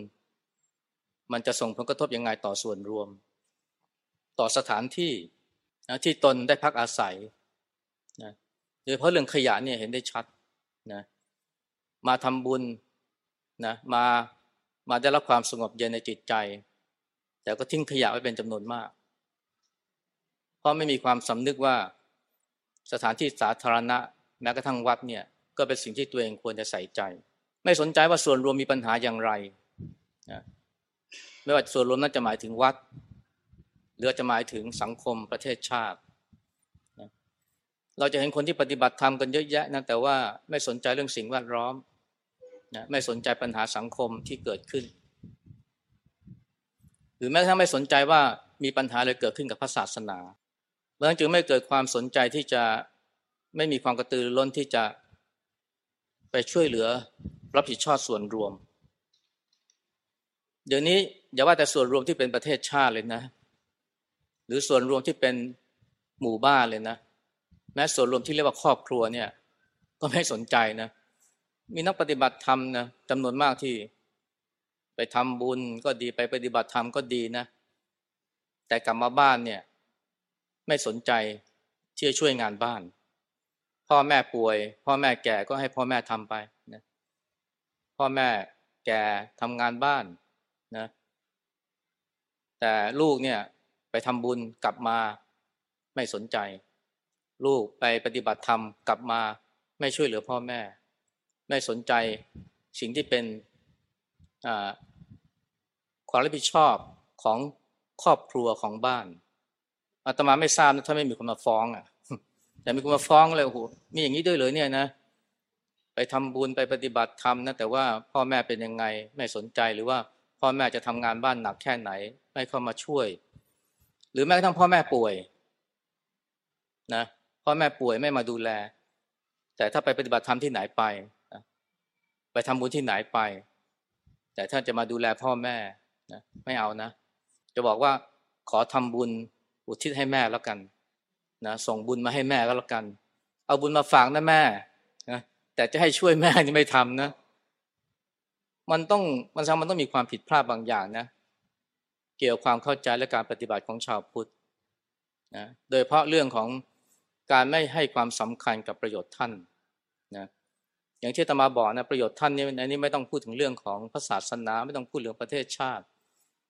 มันจะส่งผลกระทบยังไงต่อส่วนรวม ต่อสถานที่นะที่ตนได้พักอาศัยนะโดยเฉพาะเรื่องขยะเนี่ยเห็นได้ชัดนะมาทำบุญนะมามาได้รับความสงบเย็นในจิตใจ แต่ก็ทิ้งขยะไว้เป็นจำนวนมาก ราะไม่มีความสำนึกว่าสถานที่สาธารณะ แม้กระทั่งวัดเนี่ยก็เป็นสิ่งที่ตัวเองควรจะใส่ใจ ไม่สนใจว่าส่วนรวมมีปัญหาอย่างไรนะไม่ว่าส่วนรวมนั้นจะหมายถึงวัด หรือจะหมายถึงสังคมประเทศชาตินะเราจะเห็นคนที่ปฏิบัติธรรมกันเยอะแยะนะแต่ว่าไม่สนใจเรื่องสิ่งแวดล้อมนะไม่สนใจปัญหาสังคมที่เกิดขึ้น หรือแม้กระทั่งไม่สนใจว่ามีปัญหาอะไรเกิดขึ้นกับพระศาสนา เพราะนั้นจึงไม่เกิดความสนใจที่จะไม่มีความกระตือรือร้นที่จะไปช่วยเหลือรับผิดชอบส่วนรวม เดี๋ยวนี้อย่าว่าแต่ส่วนรวมที่เป็นประเทศชาติเลยนะ หรือส่วนรวมที่เป็นหมู่บ้านเลยนะ แม้ส่วนรวมที่เรียกว่าครอบครัวเนี่ย ก็ไม่สนใจนะ มีนักปฏิบัติธรรมนะจำนวนมากที่ไปทำบุญก็ดีไปปฏิบัติธรรมก็ดีนะ แต่กลับมาบ้านเนี่ย ไม่สนใจที่จะช่วยงานบ้าน พ่อแม่ป่วย พ่อแม่แก่ก็ให้พ่อแม่ทำไปนะพ่อแม่แก่ทำงานบ้านนะแต่ลูกเนี่ยไปทำบุญกลับมาไม่สนใจ ลูกไปปฏิบัติธรรมกลับมาไม่ช่วยเหลือพ่อแม่ ไม่สนใจสิ่งที่เป็นความรับผิดชอบของครอบครัวของบ้าน อาตมาไม่ทราบนะถ้าไม่มีคนมาฟ้องอะแต่มีคนมาฟ้องเลยโอ้โหมีอย่างนี้ด้วยเลยเนี่ยนะ ไปทำบุญไปปฏิบัติธรรมนะแต่ว่าพ่อแม่เป็นยังไงไม่สนใจหรือว่าพ่อแม่จะทำงานบ้านหนักแค่ไหน ไม่เข้ามาช่วย หรือแม้กระทั่งพ่อแม่ป่วยนะพ่อแม่ป่วยไม่มาดูแล แต่ถ้าไปปฏิบัติธรรมที่ไหนไปไปทำบุญที่ไหนไป แต่ถ้าจะมาดูแลพ่อแม่นะไม่เอานะ จะบอกว่าขอทำบุญ อุทิศให้แม่แล้วกันนะส่งบุญมาให้แม่ก็แล้วกัน เอาบุญมาฝากนะแม่นะแต่จะให้ช่วยแม่นี่ไม่ทำนะ มันต้องมันซ้ำมันต้องมีความผิดพลาดบางอย่างนะ เกี่ยวความเข้าใจและการปฏิบัติของชาวพุทธนะโดยเพราะเรื่องของการไม่ให้ความสำคัญกับประโยชน์ท่านนะอย่างที่ตมาบอกนะประโยชน์ท่านนี่อันนี้ไม่ต้องพูดถึงเรื่องของพระศาสนา ไม่ต้องพูดเรื่องประเทศชาติ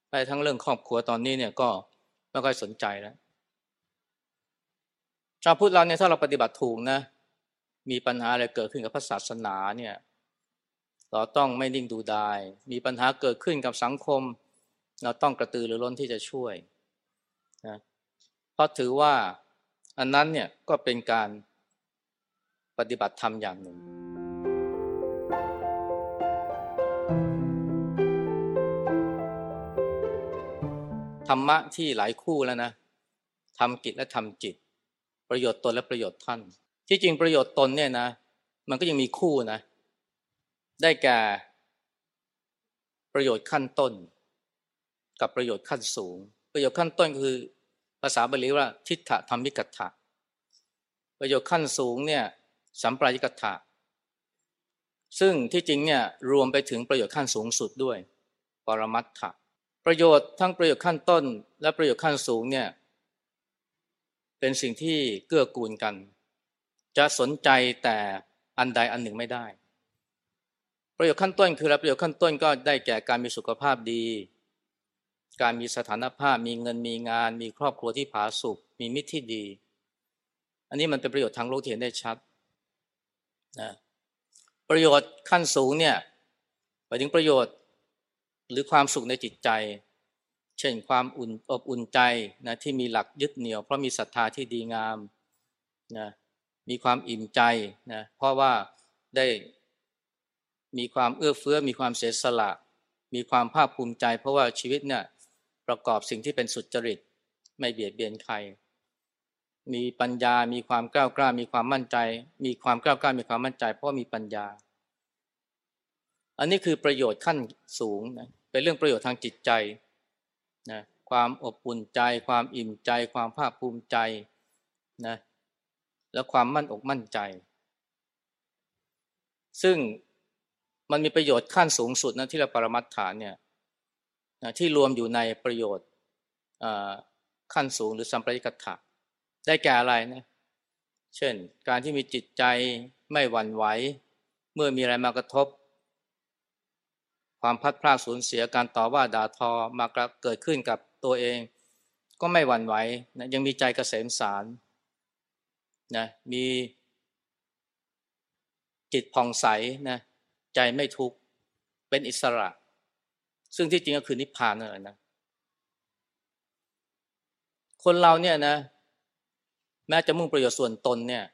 ไปทั้งเรื่องครอบครัวตอนนี้เนี่ยก็ ไม่ค่อยสนใจแล้วชาวพุทธเราเนี่ยถ้าเราปฏิบัติถูกนะ มีปัญหาอะไรเกิดขึ้นกับพระศาสนาเนี่ย เราต้องไม่นิ่งดูดาย มีปัญหาเกิดขึ้นกับสังคม เราต้องกระตือรือร้นที่จะช่วยนะเพราะถือว่าอันนั้นเนี่ยก็เป็นการปฏิบัติธรรมอย่างหนึ่ง ธรรมะที่หลายคู่แล้วนะทำกิจและทำจิต ประโยชน์ตนและประโยชน์ท่าน ที่จริงประโยชน์ตนเนี่ยนะ มันก็ยังมีคู่นะ ได้แก่ประโยชน์ขั้นต้น กับประโยชน์ขั้นสูง ประโยชน์ขั้นต้นคือภาษาบาลีว่าทิฏฐธรรมิกัตถะประโยชน์ขั้นสูงเนี่ยสัมปรายิกัตถะซึ่งที่จริงเนี่ยรวมไปถึงประโยชน์ขั้นสูงสุดด้วย ปรมัตถะ ประโยชน์ทั้งประโยชน์ขั้นต้น และประโยชน์ขั้นสูงเนี่ยเป็นสิ่งที่เกื้อกูลกัน จะสนใจแต่อันใดอันหนึ่งไม่ได้ ประโยชน์ขั้นต้น คืออะไรประโยชน์ขั้นต้นก็ได้แก่การมีสุขภาพดี การมีสถานภาพ มีเงินมีงาน มีครอบครัวที่ผาสุกมีมิตรที่ดี อันนี้มันเป็นประโยชน์ทางโลกที่เห็นได้ชัดนะประโยชน์ขั้นสูงเนี่ยหมายถึงประโยชน์ หรือความสุขในจิตใจ เช่นความอุ่นอบอุ่นใจนะที่มีหลักยึดเหนี่ยว เพราะมีศรัทธาที่ดีงามนะมีความอิ่มใจนะเพราะว่าได้มีความเอื้อเฟื้อ มีความเสียสละ มีความภาคภูมิใจ เพราะว่าชีวิตเนี่ยประกอบสิ่งที่เป็นสุจริต ไม่เบียดเบียนใคร มีปัญญา มีความกล้ากล้า มีความมั่นใจ มีความกล้ากล้า มีความมั่นใจ เพราะมีปัญญา อันนี้คือประโยชน์ขั้นสูงนะ เป็นเรื่องประโยชน์ทางจิตใจนะความอบอุ่นใจ ความอิ่มใจ ความภาคภูมิใจนะและความมั่นอกมั่นใจ ซึ่งมันมีประโยชน์ขั้นสูงสุดนะที่เราปรมัตฐานเนี่ยนะที่รวมอยู่ในประโยชน์ขั้นสูงหรือสัมปริกัตถะได้แก่อะไรนะเช่น การที่มีจิตใจไม่หวั่นไหว เมื่อมีอะไรมากระทบ ความพัดพลาดสูญเสียการต่อว่าด่าทอมาเกิดขึ้นกับตัวเอง ก็ไม่หวั่นไหวนะยังมีใจกเกษมสารนะมีจิตผ่องใสนะใจไม่ทุกข์เป็นอิสระ ซึ่งที่จริงก็คือนิพพานนั่นแหละนะคนเราเนี่ยนะแม้จะมุ่งประโยชน์ส่วนตนเนี่ย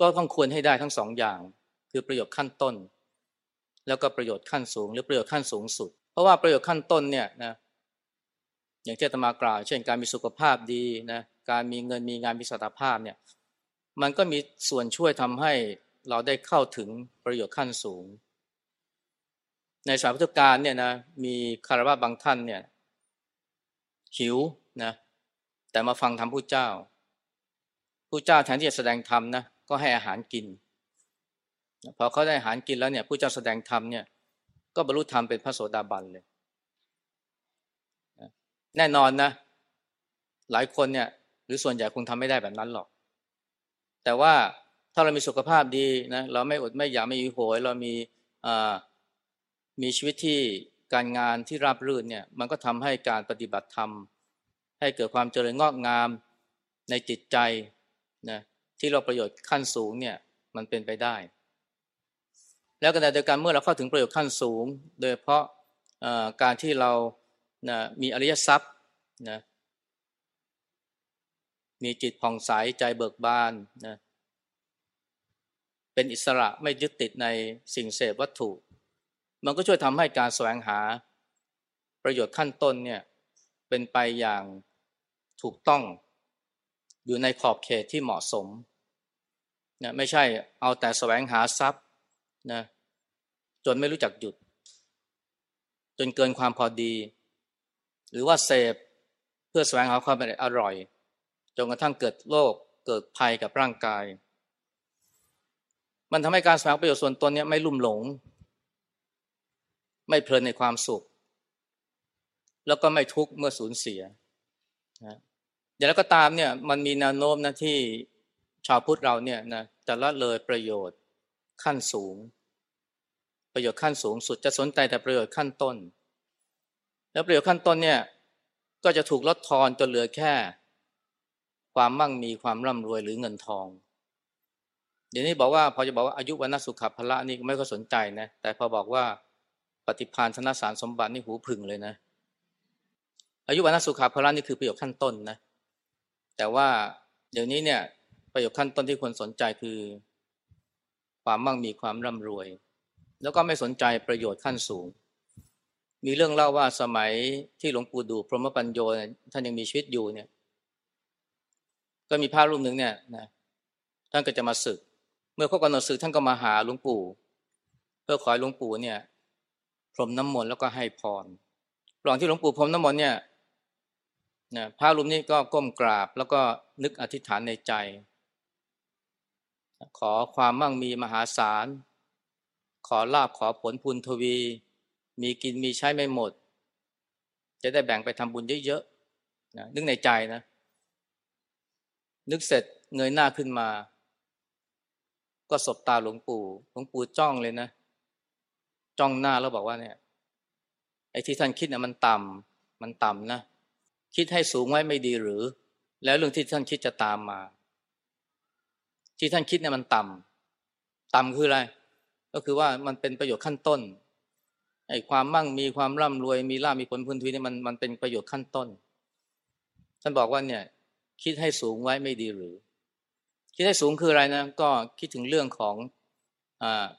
ก็ต้องควรให้ได้ทั้งสองอย่าง คือประโยชน์ขั้นต้น แล้วก็ประโยชน์ขั้นสูง หรือประโยชน์ขั้นสูงสุด เพราะว่าประโยชน์ขั้นต้นเนี่ยนะอย่างที่ตมากล่าว เช่นการมีสุขภาพดีนะการมีเงินมีงานมีสถาภาพเนี่ยมันก็มีส่วนช่วยทำให้เราได้เข้าถึงประโยชน์ขั้นสูง ในสายพุทธการเนี่ยนะมีคารวะบางท่านเนี่ยหิวนะแต่มาฟังธรรมผู้เจ้าผู้เจ้าแทนที่จะแสดงธรรมนะก็ให้อาหารกิน พอเขาได้อาหารกินแล้วเนี่ยผู้เจ้าแสดงธรรมเนี่ยก็บรรลุธรรมเป็นพระโสดาบันเลย แน่นอนนะ หลายคนเนี่ย หรือส่วนใหญ่คงทำไม่ได้แบบนั้นหรอก แต่ว่าถ้าเรามีสุขภาพดีนะเราไม่อดไม่อยากไม่หิวโหย เรามีมีชีวิตที่การงานที่ราบรื่นเนี่ย มันก็ทำให้การปฏิบัติธรรม ให้เกิดความเจริญงอกงามในจิตใจนะที่เราประโยชน์ขั้นสูงเนี่ย มันเป็นไปได้ แล้วก็ในเดียวกันเมื่อเราเข้าถึงประโยชน์ขั้นสูง โดยเพราะการที่เรานะมีอริยทรัพย์นะมีจิตผ่องใสใจเบิกบานนะเป็นอิสระไม่ยึดติดในสิ่งเสพวัตถุ มันก็ช่วยทำให้การแสวงหาประโยชน์ขั้นต้นเนี่ยเป็นไปอย่างถูกต้องอยู่ในขอบเขตที่เหมาะสมนะไม่ใช่เอาแต่แสวงหาทรัพย์ นะจนไม่รู้จักหยุด จนเกินความพอดี หรือว่าเสพเพื่อแสวงหาความอร่อย จนกระทั่งเกิดโรคเกิดภัยกับร่างกาย มันทำให้การแสวงประโยชน์ส่วนตนเนี่ยไม่ลุ่มหลง ไม่เพลินในความสุข แล้วก็ไม่ทุกข์เมื่อสูญเสียนะอย่างไรก็ตามเนี่ยมันมีแนวโน้มนะที่ชาวพุทธเราเนี่ยนะจะละเลยประโยชน์ขั้นสูง ประโยชน์ขั้นสูงสุดจะสนใจแต่ประโยชน์ขั้นต้น แล้วประโยชน์ขั้นต้นเนี่ยก็จะถูกลดทอนจนเหลือแค่ ความมั่งมีความร่ำรวยหรือเงินทอง เดี๋ยวนี้บอกว่าพอจะบอกว่าอายุวันนสุขภละนี่ไม่ก็สนใจนะแต่พอบอกว่าปฏิพานธนสารสมบัตินี่หูพึ่งเลยนะ อายุวันนสุขภละนี่คือประโยชน์ขั้นต้นนะแต่ว่าเดี๋ยวนี้เนี่ยประโยชน์ขั้นต้นที่ควรสนใจคือ ความมั่งมีความร่ำรวย แล้วก็ไม่สนใจประโยชน์ขั้นสูง มีเรื่องเล่าว่าสมัยที่หลวงปู่ดูพรหมปัญโยท่านยังมีชีวิตอยู่เนี่ย ก็มีพระรูปหนึ่งเนี่ยนะท่านก็จะมาศึก เมื่อเขากำหนดศึกท่านก็มาหาหลวงปู่ เพื่อขอหลวงปู่เนี่ยพรมน้ำมนต์แล้วก็ให้พรหว่างที่หลวงปู่พรมน้ำมนต์เนี่ยนะพระรูปนี้ก็ก้มกราบแล้วก็นึกอธิษฐานในใจ ขอความมั่งมีมหาศาล ขอลาบขอผลพุนทวี มีกินมีใช้ไม่หมด จะได้แบ่งไปทำบุญเยอะๆนะนึกในใจนะ นึกเสร็จเงยหน้าขึ้นมา ก็สบตาหลวงปู่หลวงปู่จ้องเลยนะ จ้องหน้าแล้วบอกว่าเนี่ยไอ้ที่ท่านคิดเนี่ยมันต่ำมันต่ำนะ คิดให้สูงไว้ไม่ดีหรือ แล้วเรื่องที่ท่านคิดจะตามมา ที่ท่านคิดเนี่ยมันต่ำต่ำคืออะไร ก็คือว่ามันเป็นประโยชน์ขั้นต้นไอ้ความมั่งมีความร่ำรวยมีลาภมีผลพื้นที่นี่มันมันเป็นประโยชน์ขั้นต้น ท่านบอกว่าเนี่ย คิดให้สูงไว้ไม่ดีหรือ คิดให้สูงคืออะไรนะ ก็คิดถึงเรื่องของ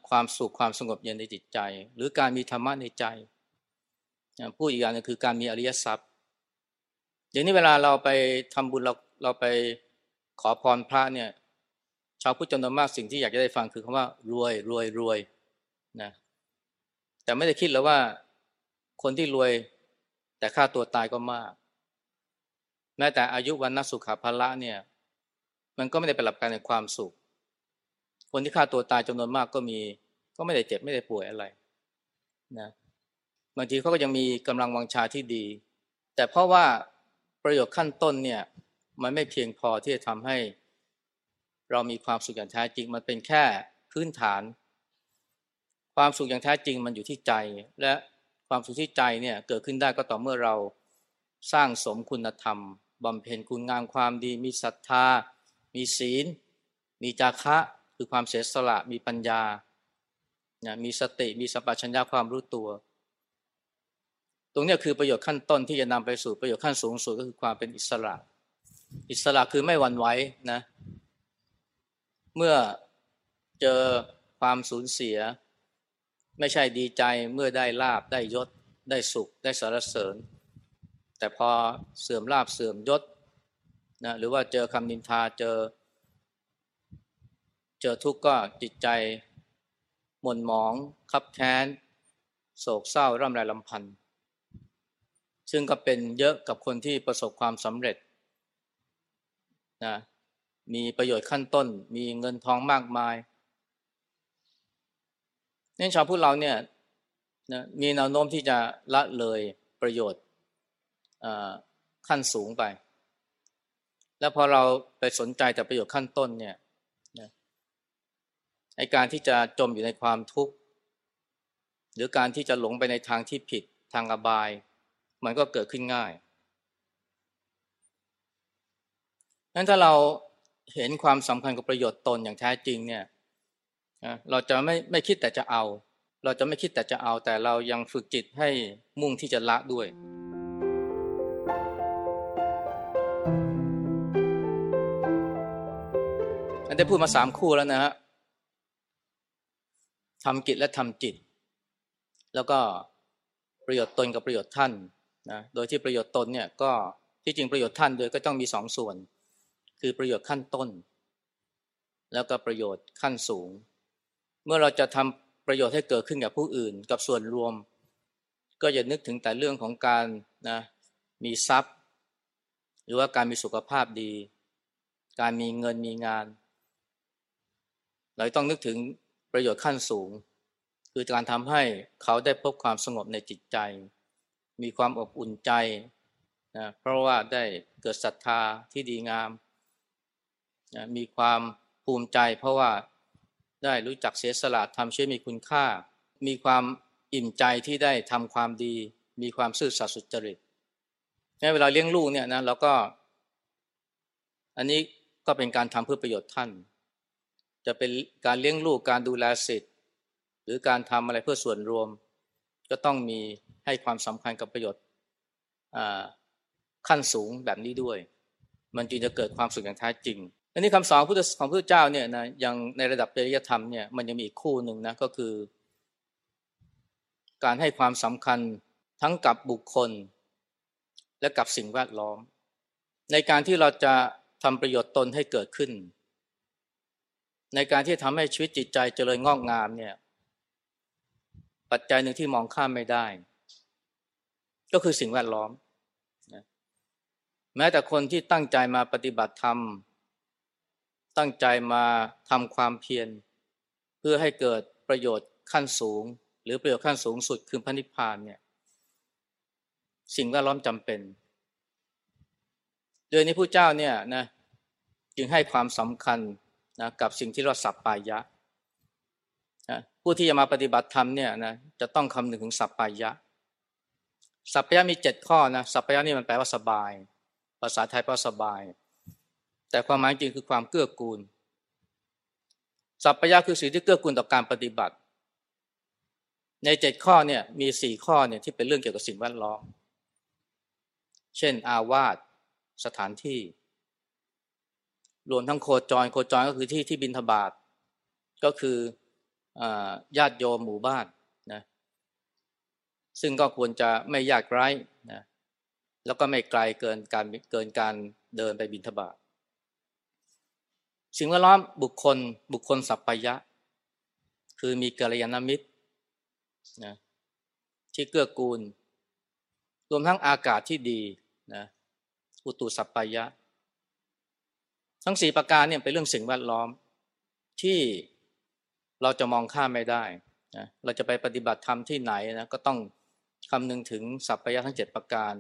ความสุขความสงบเย็นในจิตใจ หรือการมีธรรมะในใจพูดอีกอย่างนึงคือการมีอริยทรัพย์เดี๋ยวนี้เวลาเราไปทำบุญเราเราไปขอพรพระเนี่ย ชาวพุทธจำนวนมากสิ่งที่อยากจะได้ฟังคือคำว่ารวยรวยรวยนะแต่ไม่ได้คิดแล้วว่าคนที่รวยแต่ค่าตัวตายก็มาก แม้แต่อายุวันนัสุขาภละเนี่ย มันก็ไม่ได้เป็นหลักการในความสุข คนที่ฆ่าตัวตายจำนวนมากก็มี ก็ไม่ได้เจ็บไม่ได้ป่วยอะไรนะบางทีเขาก็ยังมีกำลังวังชาที่ดี แต่เพราะว่าประโยชน์ขั้นต้นเนี่ย มันไม่เพียงพอที่จะทำให้ เรามีความสุขอย่างแท้จริง มันเป็นแค่พื้นฐาน ความสุขอย่างแท้จริงมันอยู่ที่ใจ และความสุขที่ใจเนี่ยเกิดขึ้นได้ก็ต่อเมื่อเราสร้างสมคุณธรรมบำเพ็ญคุณงามความดี มีศรัทธา มีศีล มีจาคะคือความเสียสละมีปัญญามีสติมีสัมปชัญญะความรู้ตัว ตรงนี้คือประโยชน์ขั้นต้นที่จะนำไปสู่ประโยชน์ขั้นสูงสุดก็คือความเป็นอิสระ อิสระคือไม่หวั่นไหวนะ เมื่อเจอความสูญเสีย ไม่ใช่ดีใจเมื่อได้ลาบได้ยศ ได้สุข ได้สารเสริญ แต่พอเสื่อมลาบเสื่อมยศนะหรือว่าเจอคำนินทาเจอ เจอทุกข์ก็จิตใจหม่นหมองคับแค้น โศกเศร้าร่ำไรลำพันธ์ซึ่งก็เป็นเยอะกับคนที่ประสบความสำเร็จนะ มีประโยชน์ขั้นต้น มีเงินทองมากมายเนี่ยชาวพุทธเราเนี่ยนะมีแนวโน้มที่จะละเลยประโยชน์ขั้นสูงไป แล้วพอเราไปสนใจแต่ประโยชน์ขั้นต้นเนี่ยนะไอการที่จะจมอยู่ในความทุกข์ หรือการที่จะหลงไปในทางที่ผิดทางอบาย มันก็เกิดขึ้นง่ายนั้นถ้าเรา เห็นความสำคัญกับประโยชน์ตนอย่างแท้จริงเนี่ยเราจะไม่ไม่คิดแต่จะเอา เราจะไม่คิดแต่จะเอา แต่เรายังฝึกจิตให้มุ่งที่จะละด้วย อันได้พูดมาสามคู่แล้วนะฮะทำกิจและทำจิต แล้วก็ประโยชน์ตนกับประโยชน์ท่านนะ โดยที่ประโยชน์ตนเนี่ยก็ที่จริงประโยชน์ท่านโดยก็ต้องมีสองส่วน คือประโยชน์ขั้นต้น แล้วก็ประโยชน์ขั้นสูง เมื่อเราจะทำประโยชน์ให้เกิดขึ้นกับผู้อื่น กับส่วนรวม ก็อย่านึกถึงแต่เรื่องของการนะมีทรัพย์ หรือว่าการมีสุขภาพดี การมีเงินมีงาน เราต้องนึกถึงประโยชน์ขั้นสูง คือการทำให้เขาได้พบความสงบในจิตใจ มีความอบอุ่นใจนะเพราะว่าได้เกิดศรัทธาที่ดีงาม นะมีความภูมิใจเพราะว่าได้รู้จักเสียสละทำช่วยมีคุณค่า มีความอิ่มใจที่ได้ทำความดี มีความซื่อสัตย์สุจริตในเวลาเลี้ยงลูกเนี่ยนะเราก็ อันนี้ก็เป็นการทำเพื่อประโยชน์ท่าน จะเป็นการเลี้ยงลูกการดูแลสิทธิ์ หรือการทำอะไรเพื่อส่วนรวม ก็ต้องมีให้ความสำคัญกับประโยชน์ขั้นสูงแบบนี้ด้วย มันจึงจะเกิดความสุขอย่างแท้จริง อันนี้คำสอนของพระเจ้าเนี่ยนะยังในระดับจริยธรรมเนี่ยมันยังมีอีกคู่หนึ่งนะก็คือ การให้ความสำคัญทั้งกับบุคคล และกับสิ่งแวดล้อม ในการที่เราจะทำประโยชน์ตนให้เกิดขึ้น ในการที่ทำให้ชีวิตจิตใจเจริญงอกงามเนี่ย ปัจจัยหนึ่งที่มองข้ามไม่ได้ ก็คือสิ่งแวดล้อมนะแม้แต่คนที่ตั้งใจมาปฏิบัติธรรม ตั้งใจมาทำความเพียรเพื่อให้เกิดประโยชน์ขั้นสูง หรือประโยชน์ขั้นสูงสุดคือพระนิพพานเนี่ยสิ่งแวดล้อมจำเป็นโดยนี้ผู้เจ้าเนี่ยนะจึงให้ความสำคัญนะกับสิ่งที่เราสัปปายะนะผู้ที่จะมาปฏิบัติธรรมเนี่ยนะจะต้องคำนึงถึงสัปปายะ สัพพยะมีเจ็ดข้อนะสัพพยะนี่มันแปลว่าสบาย ภาษาไทยแปลว่าสบาย แต่ความหมายจริงคือความเกื้อกูล สัพพยะคือสิ่งที่เกื้อกูลต่อการปฏิบัติ ในเจ็ดข้อเนี่ยมีสี่ข้อเนี่ยที่เป็นเรื่องเกี่ยวกับสิ่งแวดล้อม เช่น อาวาสสถานที่ รวมทั้งโคจร โคจรก็คือที่ที่บินทบาทก็คือญาติโยมหมู่บ้านนะซึ่งก็ควรจะไม่ยากไร้นะแล้วก็ไม่ไกลเกินการเกินการเดินไปบินทบาท สิ่งแวดล้อมบุคคล บุคคลสัพพยะ คือมีกัลยาณมิตรนะที่เกื้อกูล รวมทั้งอากาศที่ดีนะอุตุสัพพยะ ทั้งสี่ประการเนี่ยเป็นเรื่องสิ่งแวดล้อมที่เราจะมองข้ามไม่ได้นะเราจะไปปฏิบัติธรรมที่ไหนนะก็ต้องคำนึงถึงสัพพยะทั้งเจ็ดประการ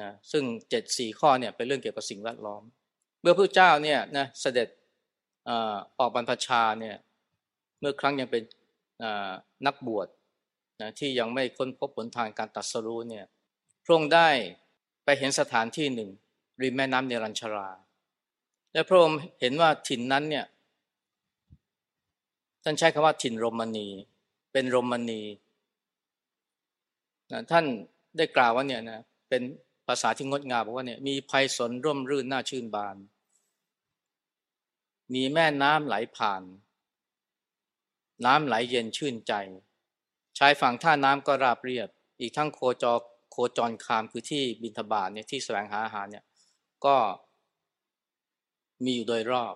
นะซึ่งเจ็ดสี่ข้อเนี่ยเป็นเรื่องเกี่ยวกับสิ่งแวดล้อม เมื่อพระเจ้าเนี่ยนะเสด็จ ออกบรรพชาเนี่ยเมื่อครั้งยังเป็นนักบวชนะที่ยังไม่ค้นพบผลทางการตัดสรู้เนี่ยพระองค์ได้ไปเห็นสถานที่หนึ่ง ริมแม่น้ำเนรัญชรา และพระองค์เห็นว่าถิ่นนั้นเนี่ยท่านใช้คำว่าถิ่นโรมนี เป็นโรมนีนะท่านได้กล่าวว่าเนี่ยนะเป็นภาษาที่งดงามบอกว่าเนี่ยมีภัยสนร่มรื่นน่าชื่นบาน มีแม่น้ำไหลผ่าน น้ำไหลเย็นชื่นใจ ชายฝั่งท่าน้ำก็ราบเรียบ อีกทั้งโคจรโคจรคามคือที่บินทบาทเนี่ยที่แสวงหาอาหารเนี่ยก็มีอยู่โดยรอบ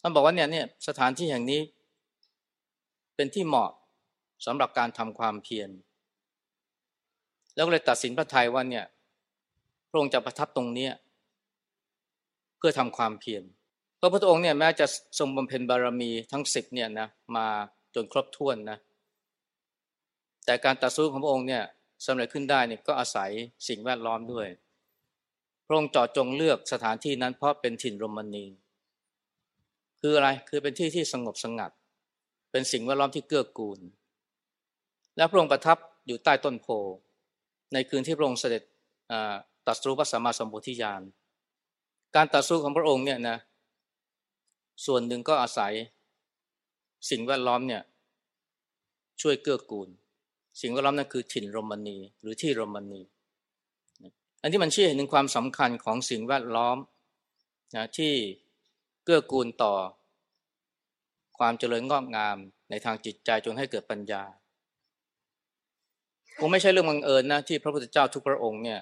ท่านบอกว่าเนี่ยเนี่ยสถานที่แห่งนี้ เป็นที่เหมาะสำหรับการทำความเพียรแล้วก็เลยตัดสินพระทัยว่าเนี่ยพระองค์จะประทับตรงนี้เพื่อทำความเพียร พระพุทธองค์เนี่ยแม้จะทรงบำเพ็ญบารมีทั้งสิบเนี่ยนะมาจนครบถ้วนนะแต่การตัดสู้ของพระองค์เนี่ยสำเร็จขึ้นได้เนี่ยก็อาศัยสิ่งแวดล้อมด้วย พระองค์เจาะจงเลือกสถานที่นั้นเพราะเป็นถิ่นรมณีคืออะไรคือเป็นที่ที่สงบสงัด เป็นสิ่งแวดล้อมที่เกื้อกูล และพระองค์ประทับอยู่ใต้ต้นโพในคืนที่พระองค์เสด็จตัดสู้พระสัมมาสัมพุทธิญาณการตัดสู้ของพระองค์เนี่ยนะ ส่วนหนึ่งก็อาศัยสิ่งแวดล้อมเนี่ยช่วยเกื้อกูล สิ่งแวดล้อมนั่นคือถิ่นโรมนีหรือที่โรมนี อันที่มันชี้เห็นถึงความสำคัญของสิ่งแวดล้อมนะที่เกื้อกูลต่อ ความเจริญงอกงามในทางจิตใจจนให้เกิดปัญญาคงไม่ใช่เรื่องบังเอิญนะที่พระพุทธเจ้าทุกพระองค์เนี่ย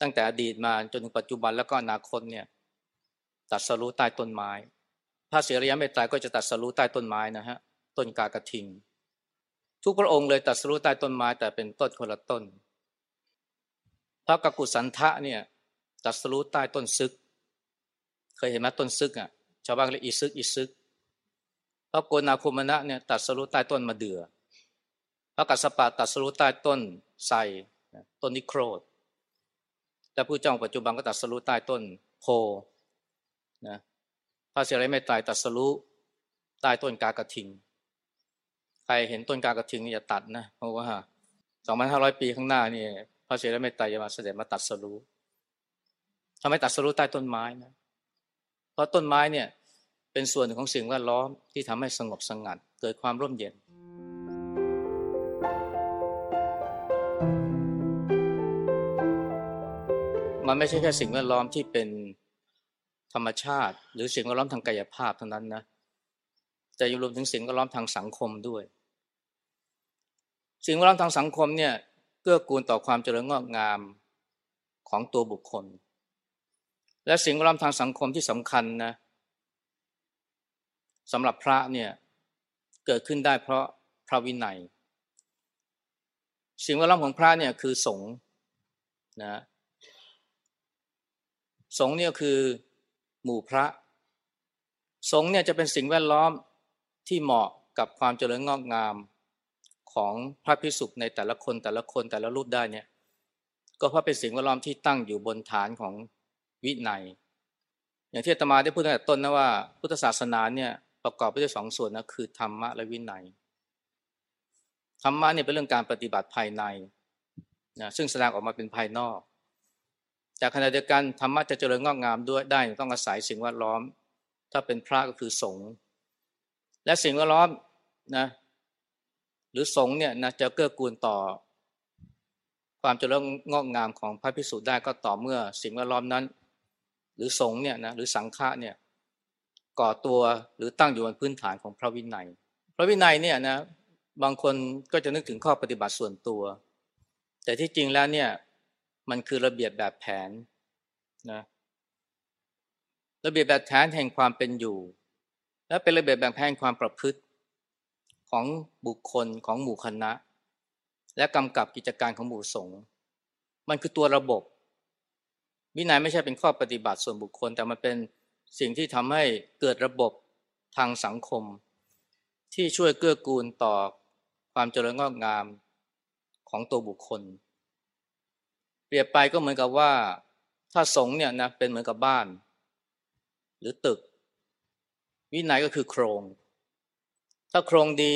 ตั้งแต่อดีตมาจนถึงปัจจุบันแล้วก็อนาคตเนี่ย ตัดสรู้ใต้ต้นไม้ พระเสียรยะเมตตาก็จะตัดสรู้ใต้ต้นไม้นะฮะต้นกากระทิง ทุกพระองค์เลยตัดสรู้ใต้ต้นไม้แต่เป็นต้นคนละต้น พระกกุสันทะเนี่ยตัดสรู้ใต้ต้นซึก เคยเห็นไหมต้นซึกอะชาวบ้านเรียกอีซึกอีซึกพระโกนาคุมณะเนี่ยตัดสรู้ใต้ต้นมะเดื่อพระกัสสปะตัดสรู้ใต้ต้นไทรต้นนิโครธและผู้เจ้าปัจจุบันก็ตัดสรู้ใต้ต้นโพ นะพระเสรีไม่ตายตัดสรู้ใต้ต้นกากระทิง ใครเห็นต้นกากระทิงนี่อย่าตัดนะ เพราะว่าสองพันห้าร้อยปีข้างหน้านี่พระเสรีไม่ตายจะมาเสด็จมาตัดสรู้ทำไมตัดสรู้ใต้ต้นไม้นะเพราะต้นไม้เนี่ยเป็นส่วนหนึ่งของสิ่งแวดล้อมที่ทำให้สงบสงัด เกิดความร่มเย็นมันไม่ใช่แค่สิ่งแวดล้อมที่เป็น ธรรมชาติ หรือสิ่งแวดล้อมทางกายภาพเท่านั้นนะแต่ยังรวมถึงสิ่งแวดล้อมทางสังคมด้วย สิ่งแวดล้อมทางสังคมเนี่ยเกื้อกูลต่อความเจริญงอกงามของตัวบุคคล และสิ่งแวดล้อมทางสังคมที่สำคัญนะสำหรับพระเนี่ยเกิดขึ้นได้เพราะพระวินัย สิ่งแวดล้อมของพระเนี่ยคือสงฆ์นะสงฆ์เนี่ยคือ หมู่พระ สงฆ์เนี่ยจะเป็นสิ่งแวดล้อมที่เหมาะกับความเจริญงอกงามของพระพิสุในแต่ละคนแต่ละคนแต่ละรูปได้เนี่ยก็เพราะเป็นสิ่งแวดล้อมที่ตั้งอยู่บนฐานของวินัย อย่างที่อาตมาได้พูดตั้งแต่ต้นนะว่าพุทธศาสนาเนี่ยประกอบไปด้วยสองส่วนนะคือธรรมะและวินัยธรรมะเนี่ยเป็นเรื่องการปฏิบัติภายในนะซึ่งแสดงออกมาเป็นภายนอก แต่ขณะเดียวกันธรรมะจะเจริญงอกงามด้วยได้ต้องอาศัยสิ่งแวดล้อม ถ้าเป็นพระก็คือสงฆ์และสิ่งแวดล้อมนะหรือสงฆ์เนี่ยนะจะเกื้อกูลต่อ ความเจริญงอกงามของพระพิสุได้ก็ต่อเมื่อสิ่งแวดล้อมนั้น หรือสงฆ์เนี่ยนะหรือสังฆะเนี่ยก่อตัวหรือตั้งอยู่บนพื้นฐานของพระวินัย พระวินัยเนี่ยนะบางคนก็จะนึกถึงข้อปฏิบัติส่วนตัว แต่ที่จริงแล้วเนี่ย มันคือระเบียบแบบแผนนะระเบียบแบบแผนแห่งความเป็นอยู่ และเป็นระเบียบแบบแผนความประพฤติของบุคคลของหมู่คณะ และกำกับกิจการของหมู่สงฆ์มันคือตัวระบบ วินัยไม่ใช่เป็นข้อปฏิบัติส่วนบุคคล แต่มันเป็นสิ่งที่ทำให้เกิดระบบทางสังคม ที่ช่วยเกื้อกูลต่อความเจริญงอกงามของตัวบุคคล เปรียบไปก็เหมือนกับว่า ถ้าสงเนี่ยนะเป็นเหมือนกับบ้าน หรือตึก วินัยก็คือโครง ถ้าโครงดี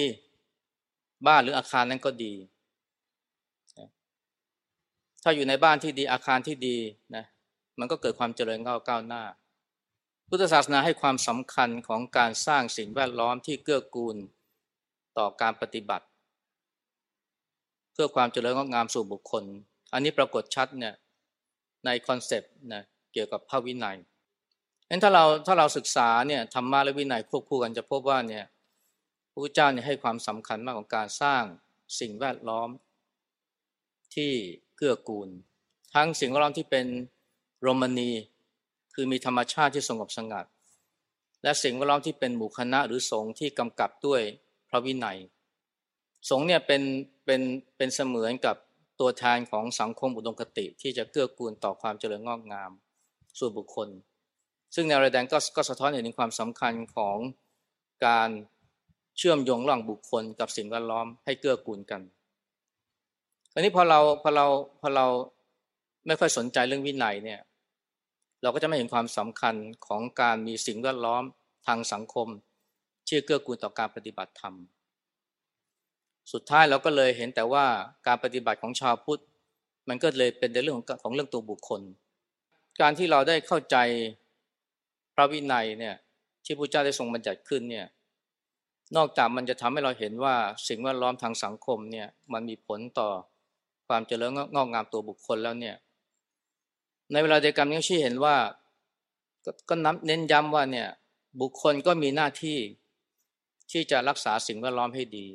บ้านหรืออาคารนั้นก็ดี ถ้าอยู่ในบ้านที่ดีอาคารที่ดีนะมันก็เกิดความเจริญก้าวก้าวหน้า พุทธศาสนาให้ความสำคัญของการสร้างสิ่งแวดล้อมที่เกื้อกูลต่อการปฏิบัติ เพื่อความเจริญงอกงามสู่บุคคล อันนี้ปรากฏชัดเนี่ยในคอนเซปต์นะเกี่ยวกับพระวินัยงั้นถ้าเราถ้าเราศึกษาเนี่ยธรรมะและวินัยควบคู่กันจะพบว่าเนี่ยพระพุทธเจ้าเนี่ยให้ความสำคัญมากของการสร้างสิ่งแวดล้อมที่เกื้อกูล ทั้งสิ่งแวดล้อมที่เป็นโรมนีคือมีธรรมชาติที่สงบสงัด และสิ่งแวดล้อมที่เป็นหมู่คณะหรือสงฆ์ที่กำกับด้วยพระวินัย สงฆ์เนี่ยเป็นเป็นเป็นเสมือนกับ ตัวแทนของสังคมอุดมคติที่จะเกื้อกูลต่อความเจริญงอกงามส่วนบุคคล ซึ่งแนวระแดงก็ก็สะท้อนเห็นถึงความสำคัญของการเชื่อมโยงระหว่างบุคคลกับสิ่งแวดล้อมให้เกื้อกูลกันอันนี้พอเราพอเราพอเราไม่ค่อยสนใจเรื่องวินัยเนี่ย เราก็จะไม่เห็นความสำคัญของการมีสิ่งแวดล้อมทางสังคมที่อเกื้อกูลต่อการปฏิบัติธรรม สุดท้ายเราก็เลยเห็นแต่ว่าการปฏิบัติของชาวพุทธ มันก็เลยเป็นในเรื่องของของเรื่องตัวบุคคล การที่เราได้เข้าใจพระวินัยเนี่ยที่พระเจ้าได้ทรงบัญญัติขึ้นเนี่ยนอกจากมันจะทำให้เราเห็นว่าสิ่งแวดล้อมทางสังคมเนี่ยมันมีผลต่อความเจริญงอกงามตัวบุคคลแล้วเนี่ยในเวลาเดียวกันยังชี้เห็นว่าก็นับเน้นย้ำว่าเนี่ยบุคคลก็มีหน้าที่ที่จะรักษาสิ่งแวดล้อมให้ดี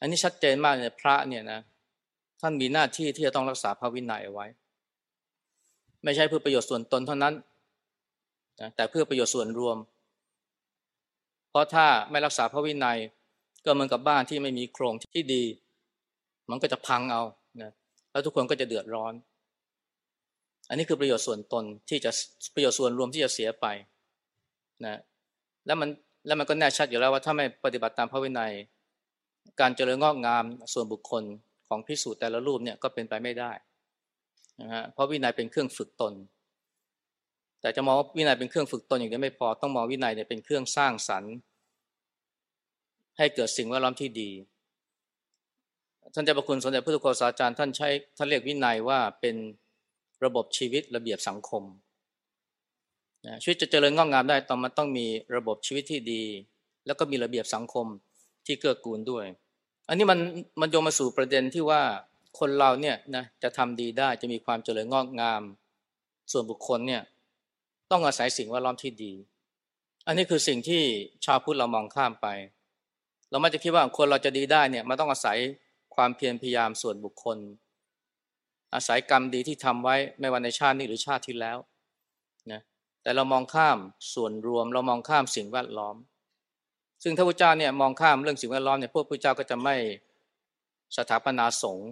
อันนี้ชัดเจนมากเลยพระเนี่ยนะท่านมีหน้าที่ที่จะต้องรักษาพระวินัยเอาไว้ ไม่ใช่เพื่อประโยชน์ส่วนตนเท่านั้นนะแต่เพื่อประโยชน์ส่วนรวม เพราะถ้าไม่รักษาพระวินัย ก็เหมือนกับบ้านที่ไม่มีโครงที่ดี มันก็จะพังเอานะแล้วทุกคนก็จะเดือดร้อน อันนี้คือประโยชน์ส่วนตนที่จะประโยชน์ส่วนรวมที่จะเสียไปนะแล้วมันแล้วมันก็แน่ชัดอยู่แล้วว่าถ้าไม่ปฏิบัติตามพระวินัย การเจริญงอกงามส่วนบุคคลของพิสูจน์แต่ละรูปเนี่ยก็เป็นไปไม่ได้นะฮะเพราะวินัยเป็นเครื่องฝึกตน แต่จะมองว่าวินัยเป็นเครื่องฝึกตนอย่างเดียวไม่พอต้องมองวินัยเนี่ยเป็นเครื่องสร้างสรรค์ ให้เกิดสิ่งแวดล้อมที่ดีท่านเจ้าประคุณสมเด็จพระทุกโฆษาจารย์ท่านใช้ท่านเรียกวินัยว่าเป็นระบบชีวิตระเบียบสังคมชีวิตจะเจริญงอกงามได้ต้องมันต้องมีระบบชีวิตที่ดี แล้วก็มีระเบียบสังคมที่เกื้อกูลด้วย อันนี้มันมันโยงมาสู่ประเด็นที่ว่าคนเราเนี่ยนะจะทำดีได้จะมีความเจริญงอกงาม ส่วนบุคคลเนี่ยต้องอาศัยสิ่งแวดล้อมที่ดี อันนี้คือสิ่งที่ชาวพุทธเรามองข้ามไป เราไม่จะคิดว่าคนเราจะดีได้เนี่ยมันต้องอาศัยความเพียรพยายามส่วนบุคคล อาศัยกรรมดีที่ทำไว้ไม่ว่าในชาตินี้หรือชาติที่แล้วนะแต่เรามองข้ามส่วนรวม เรามองข้ามสิ่งแวดล้อม ซึ่งถ้าพระเจ้าเนี่ยมองข้ามเรื่องสิ่งแวดล้อมเนี่ยพวกพระเจ้าก็จะไม่สถาปนาสงฆ์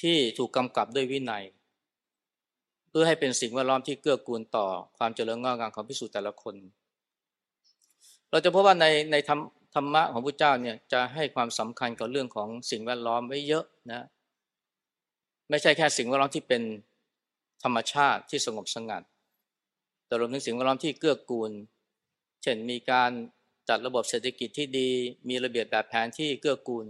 ที่ถูกกำกับด้วยวินัย เพื่อให้เป็นสิ่งแวดล้อมที่เกื้อกูลต่อความเจริญงอกงามของพิสูจน์แต่ละคน เราจะพบว่าในในธรรมธรรมะของพระเจ้าเนี่ยจะให้ความสำคัญกับเรื่องของสิ่งแวดล้อมไว้เยอะนะไม่ใช่แค่สิ่งแวดล้อมที่เป็นธรรมชาติที่สงบสงัด แต่รวมถึงสิ่งแวดล้อมที่เกื้อกูล เช่นมีการ จัดระบบเศรษฐกิจที่ดี มีระเบียบแบบแผนที่เกื้อกูล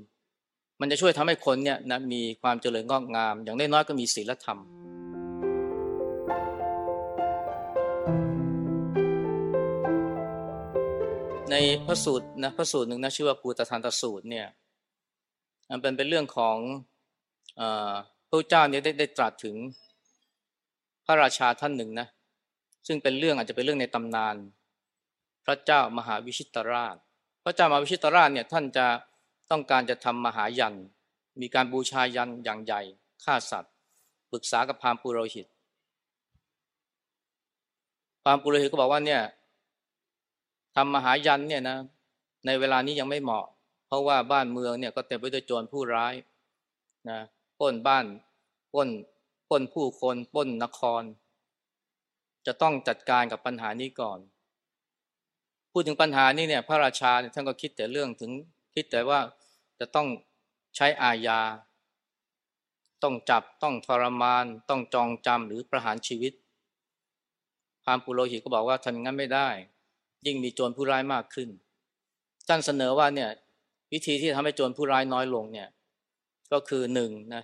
มันจะช่วยทำให้คนเนี่ยนะมีความเจริญงอกงาม อย่างน้อยๆก็มีศีลธรรมในพระสูตรนะพระสูตรหนึ่งนะชื่อว่าปูตทานตสูตรเนี่ยมันเป็นเป็นเรื่องของอพระเจ้าเนี่ยได้ได้ตรัสถึงพระราชาท่านหนึ่งนะซึ่งเป็นเรื่องอาจจะเป็นเรื่องในตำนาน ระเจ้ามหาวิชิตราช พระเจ้ามหาวิชิตราชเนี่ยท่านจะต้องการจะทำมหายัน มีการบูชายันอย่างใหญ่ฆ่าสัตว์ปรึกษากับพราหมณ์ปุโรหิตพราหมณ์ปุโรหิตก็บอกว่าเนี่ยทำมหายันเนี่ยนะในเวลานี้ยังไม่เหมาะ เพราะว่าบ้านเมืองเนี่ยก็เต็มไปด้วยโจรผู้ร้ายนะป้นบ้านป้นป้นผู้คนป้นนคร จะต้องจัดการกับปัญหานี้ก่อน พูดถึงปัญหานี้เนี่ยพระราชาท่านก็คิดแต่เรื่องถึงคิดแต่ว่าจะต้องใช้อาญา ต้องจับต้องทรมาน ต้องจองจำหรือประหารชีวิตพามปุโรหิตก็บอกว่าทำงั้นไม่ได้ ยิ่งมีโจรผู้ร้ายมากขึ้นท่านเสนอว่าเนี่ยวิธีที่ทำให้โจรผู้ร้ายน้อยลงเนี่ยก็คือหนึ่งนะ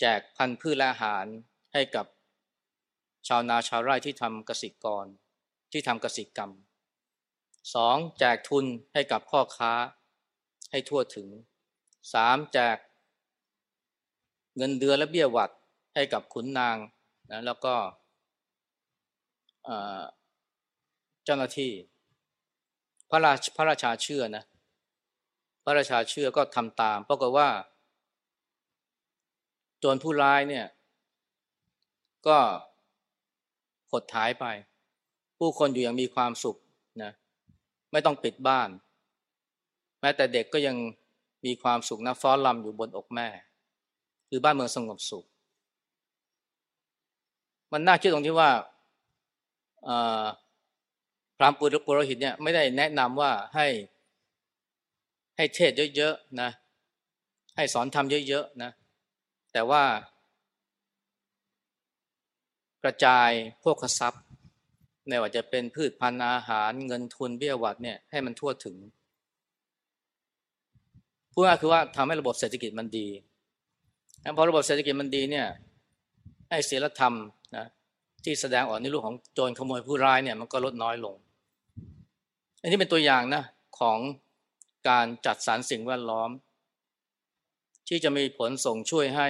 แจกพันธุ์พืชและอาหารให้กับชาวนาชาวไร่ที่ทำเกษตรกรที่ทำเกษตรกรรม สองแจกทุนให้กับพ่อค้าให้ทั่วถึงสามแจกเงินเดือนและเบี้ยหวัดให้กับขุนนางนะแล้วก็เจ้าหน้าที่ พระราชพระราชาเชื่อนะ พระราชาเชื่อก็ทำตามปรากฏว่า โจรผู้ร้ายเนี่ย ก็หดหายไป ผู้คนอยู่อย่างมีความสุข ไม่ต้องปิดบ้าน แม้แต่เด็กก็ยังมีความสุขนะฟ้อนลำอยู่บนอกแม่คือบ้านเมืองสงบสุข มันน่าคิดตรงที่ว่าพรามปุโรหิตเนี่ยไม่ได้แนะนำว่าให้ให้เทศเยอะๆนะให้สอนทำเยอะๆนะแต่ว่ากระจายพวกทรัพย์ ไม่ว่าจะเป็นพืชพันธุ์อาหารเงินทุนเบี้ยหวัดเนี่ยให้มันทั่วถึงพูดง่ายคือว่าทำให้ระบบเศรษฐกิจมันดีพอระบบเศรษฐกิจมันดีเนี่ยให้ศีลธรรมนะที่แสดงออกในรูปของโจรขโมยผู้ร้ายเนี่ยมันก็ลดน้อยลง อันนี้เป็นตัวอย่างนะของการจัดสรรสิ่งแวดล้อม ที่จะมีผลส่งช่วยให้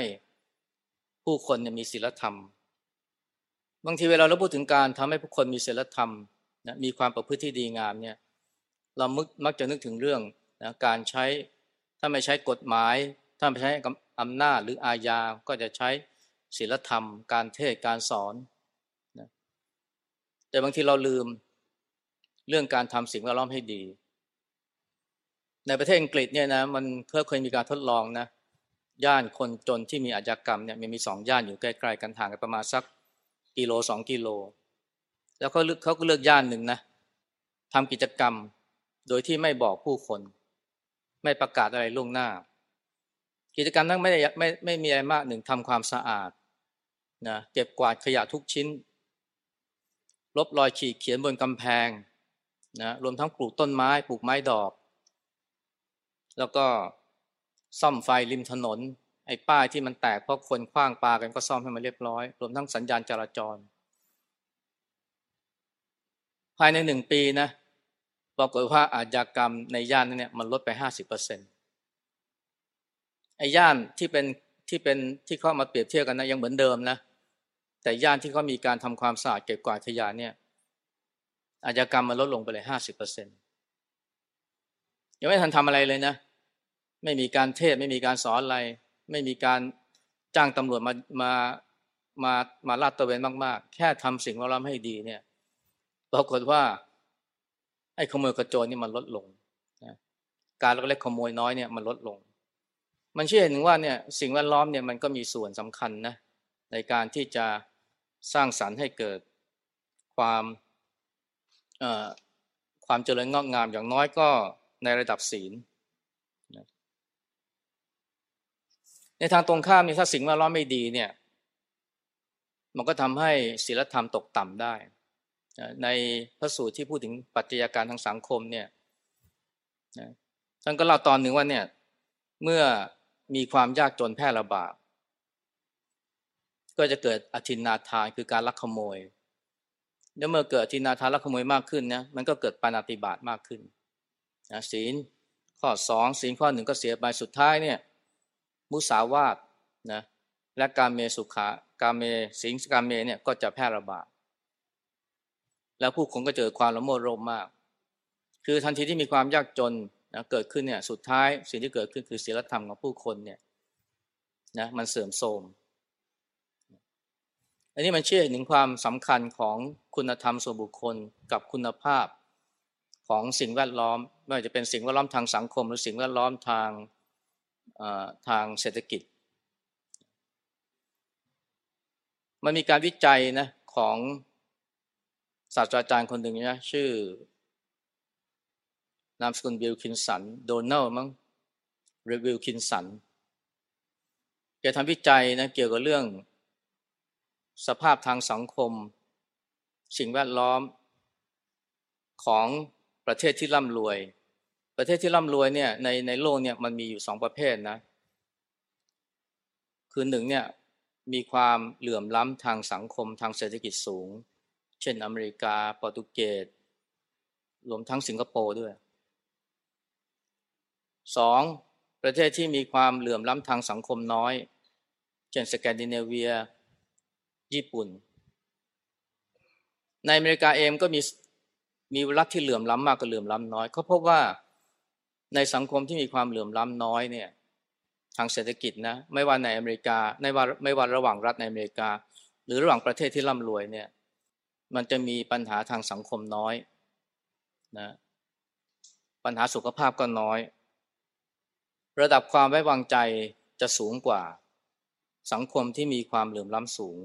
ผู้คนมีศีลธรรม บางทีเวลาเราพูดถึงการทำให้ผู้คนมีศีลธรรมนะมีความประพฤติที่ดีงามเนี่ยเรามักมักจะนึกถึงเรื่องนะการใช้ถ้าไม่ใช้กฎหมาย ถ้าไม่ใช้อำนาจหรืออาญาก็จะใช้ศีลธรรม การเทศการสอนนะแต่บางทีเราลืมเรื่องการทำสิ่งแวดล้อมให้ดี ในประเทศอังกฤษเนี่ยนะมันเคยมีการทดลองนะย่านคนจนที่มีอาชญากรรมเนี่ยมันมีสองย่านอยู่ใกล้ ๆ กันห่างกันประมาณสัก กิโลสองกิโล แล้วเขาเลือกเขาก็เลือกย่านหนึ่งนะทำกิจกรรมโดยที่ไม่บอกผู้คน ไม่ประกาศอะไรล่วงหน้า กิจกรรมนั้นไม่ได้ไม่ไม่มีอะไรมากหนึ่งทำความสะอาดนะเก็บกวาดขยะทุกชิ้น ลบรอยขีดเขียนบนกำแพงนะรวมทั้งปลูกต้นไม้ปลูกไม้ดอก แล้วก็ซ่อมไฟริมถนน ไอ้ป้ายที่มันแตกเพราะคนคว้างปลากันก็ซ่อมให้มันเรียบร้อย รวมทั้งสัญญาณจราจร ภายในหนึ่งปีนะปรากฏว่าอาชญากรรมในย่านนั้นเนี่ยมันลดไปห้าสิบเปอร์เซ็นต์ไอ้ย่านที่เป็นที่เป็นที่เข้ามาเปรียบเทียบกันนะยังเหมือนเดิมนะแต่ย่านที่เขามีการทำความสะอาดเก็บกวาดขยะเนี่ย อาชญากรรมมันลดลงไปเลยห้าสิบเปอร์เซ็นต์ยังไม่ทันทำอะไรเลยนะ ไม่มีการเทศไม่มีการสอนอะไร ไม่มีการจ้างตำรวจมามามามาลาดตระเวนมาก ๆ แค่ทำสิ่งแวดล้อมให้ดีเนี่ยปรากฏว่า ไอ้ขโมยกระโจนนี่มันลดลงนะการเล็กขโมยน้อยเนี่ยมันลดลง มันเชื่อเห็นว่าเนี่ยสิ่งแวดล้อมเนี่ยมันก็มีส่วนสำคัญนะในการที่จะสร้างสรรค์ให้เกิดความความเจริญงอกงามอย่างน้อยก็ในระดับศีล ในทางตรงข้ามนี่ถ้าสิ่งแวดล้อมไม่ดีเนี่ย มันก็ทำให้ศีลธรรมตกต่ำได้ ในพระสูตรที่พูดถึงปัจจัยการทางสังคมเนี่ยท่านก็เล่าตอนหนึ่งว่าเนี่ย เมื่อมีความยากจนแพร่ระบาดก็จะเกิดอธินาทานคือการลักขโมย แล้วเมื่อเกิดอธินาทานลักขโมยมากขึ้นนะมันก็เกิดปานาติบาตมากขึ้นนะศีลข้อสองศีลข้อหนึ่งก็เสียไปสุดท้ายเนี่ย มุสาวาตนะและการเมสุขาการเมศีลการเมเนี่ยก็จะแพร่ระบาดแล้วผู้คนก็เจอความละโมบโลภมาก คือทันทีที่มีความยากจนนะเกิดขึ้นเนี่ยสุดท้ายสิ่งที่เกิดขึ้นคือศีลธรรมของผู้คนเนี่ยนะมันเสื่อมโทรมอันนี้มันเชื่อถึงความสำคัญของคุณธรรมส่วนบุคคลกับคุณภาพของสิ่งแวดล้อม ไม่ว่าจะเป็นสิ่งแวดล้อมทางสังคม หรือสิ่งแวดล้อมทาง ทางเศรษฐกิจ มันมีการวิจัยนะของศาสตราจารย์คนหนึ่งนะชื่อนามสกุลวิลคินสันโดนัลมั้งหรือวิลคินสันแกทำวิจัยนะเกี่ยวกับเรื่อง สภาพทางสังคม สิ่งแวดล้อมของประเทศที่ร่ำรวย ประเทศที่ร่ำรวยเนี่ยในในโลกเนี่ยมันมีอยู่สองประเภทนะคือหนึ่งเนี่ยมีความเหลื่อมล้ำทางสังคมทางเศรษฐกิจสูง เช่นอเมริกาโปรตุเกสรวมทั้งสิงคโปร์ด้วยสองประเทศที่มีความเหลื่อมล้ำทางสังคมน้อย เช่นสแกนดิเนเวีย ญี่ปุ่น ในอเมริกาเองก็มีมีรัฐที่เหลื่อมล้ำมากกับเหลื่อมล้ำน้อยเขาพบว่า ในสังคมที่มีความเหลื่อมล้ำน้อยเนี่ยทางเศรษฐกิจนะไม่ว่าในอเมริกาไม่ว่าไม่ว่าระหว่างรัฐในอเมริกา หรือระหว่างประเทศที่ร่ำรวยเนี่ยมันจะมีปัญหาทางสังคมน้อยนะปัญหาสุขภาพก็น้อย ระดับความไว้วางใจจะสูงกว่า สังคมที่มีความเหลื่อมล้ำสูง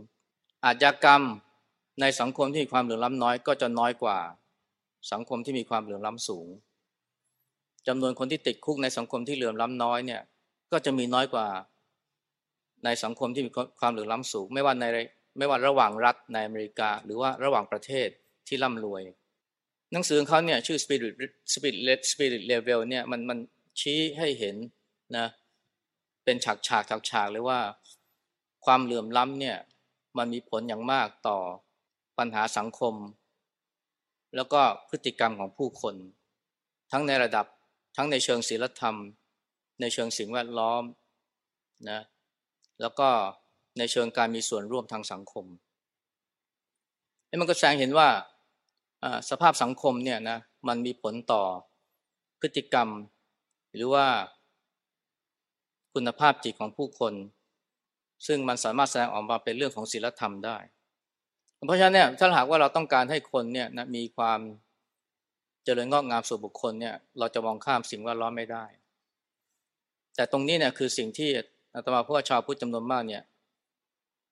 อาชญากรรมในสังคมที่มีความเหลื่อมล้ำน้อยก็จะน้อยกว่า สังคมที่มีความเหลื่อมล้ำสูง จำนวนคนที่ติดคุกในสังคมที่เหลื่อมล้ำน้อยเนี่ยก็จะมีน้อยกว่าในสังคมที่มีความเหลื่อมล้ำสูง ไม่ว่าในไม่ว่าระหว่างรัฐในอเมริกา หรือว่าระหว่างประเทศที่ร่ำรวย หนังสือของเขาเนี่ยชื่อ Spirit Spirit Spirit Level เนี่ยมันมันชี้ให้เห็นนะเป็นฉากฉากฉากฉากเลยว่าความเหลื่อมล้ำเนี่ยมันมีผลอย่างมากต่อปัญหาสังคม แล้วก็พฤติกรรมของผู้คน ทั้งในระดับ ทั้งในเชิงศีลธรรม ในเชิงสิ่งแวดล้อมนะแล้วก็ในเชิงการมีส่วนร่วมทางสังคมมันก็แสดงเห็นว่าสภาพสังคมเนี่ยนะมันมีผลต่อพฤติกรรม หรือว่าคุณภาพจิตของผู้คน ซึ่งมันสามารถแสดงออกมาเป็นเรื่องของศีลธรรมได้ เพราะฉะนั้นเนี่ยถ้าหากว่าเราต้องการให้คนเนี่ยนะมีความ จริญงอกงามสู่บุคคลเนี่ยเราจะมองข้ามสิ่งแวดล้อมไม่ได้ แต่ตรงนี้เนี่ยคือสิ่งที่อาตมาพวกชาวพุทธจำนวนมากเนี่ย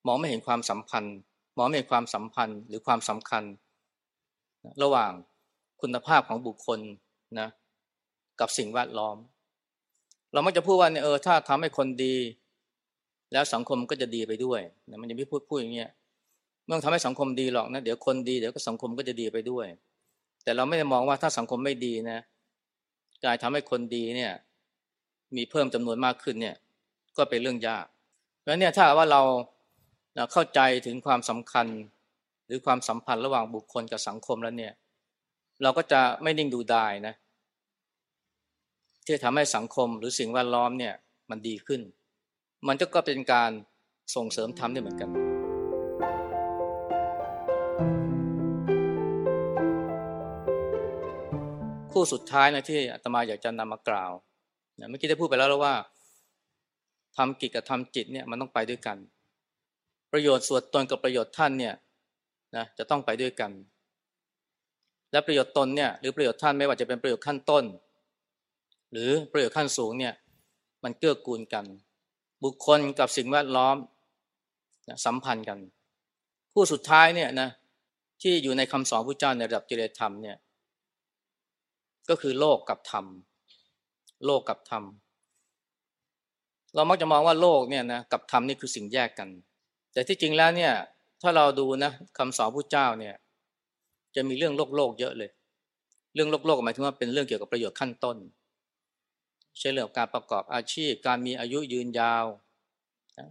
มองไม่เห็นความสัมพันธ์ มองไม่เห็นความสัมพันธ์หรือความสำคัญ ระหว่างคุณภาพของบุคคลนะกับสิ่งแวดล้อม เรามักจะพูดว่าเนี่ยเออถ้าทำให้คนดี แล้วสังคมก็จะดีไปด้วยนะมันจะไม่พูดพูดอย่างเงี้ยเมื่อทำให้สังคมดีหรอกนะเดี๋ยวคนดีเดี๋ยวก็สังคมก็จะดีไปด้วย แต่เราไม่ได้มองว่าถ้าสังคมไม่ดีนะการทำให้คนดีเนี่ย มีเพิ่มจำนวนมากขึ้นเนี่ย ก็เป็นเรื่องยากเพราะเนี่ยถ้าว่าเราเข้าใจถึงความสำคัญ หรือความสัมพันธ์ระหว่างบุคคลกับสังคมแล้วเนี่ย เราก็จะไม่นิ่งดูดายนะที่ทำให้สังคมหรือสิ่งแวดล้อมเนี่ยมันดีขึ้น มันก็ก็เป็นการส่งเสริมธรรมได้เหมือนกัน คู่สุดท้ายนะที่อาตมาอยากจะนำมากล่าวนะเมื่อกี้ได้พูดไปแล้วแล้วว่าทำกิจกับทำจิตเนี่ยมันต้องไปด้วยกัน ประโยชน์ส่วนตนกับประโยชน์ท่านเนี่ยนะจะต้องไปด้วยกัน และประโยชน์ตนเนี่ยหรือประโยชน์ท่านไม่ว่าจะเป็นประโยชน์ขั้นต้น หรือประโยชน์ขั้นสูงเนี่ยมันเกื้อกูลกัน บุคคลกับสิ่งแวดล้อมนะสัมพันธ์กัน ผู้สุดท้ายเนี่ยนะที่อยู่ในคำสอนพระเจ้าในระดับจริยธรรมเนี่ย ก็คือโลกกับธรรม โลกกับธรรม เรามักจะมองว่าโลกเนี่ยนะกับธรรมนี่คือสิ่งแยกกัน แต่ที่จริงแล้วเนี่ย ถ้าเราดูนะคำสอนพระเจ้าเนี่ย จะมีเรื่องโลกโลกเยอะเลย เรื่องโลกโลกหมายถึงว่าเป็นเรื่องเกี่ยวกับประโยชน์ขั้นต้นเช่นเรื่องการประกอบอาชีพ การมีอายุยืนยาวนะ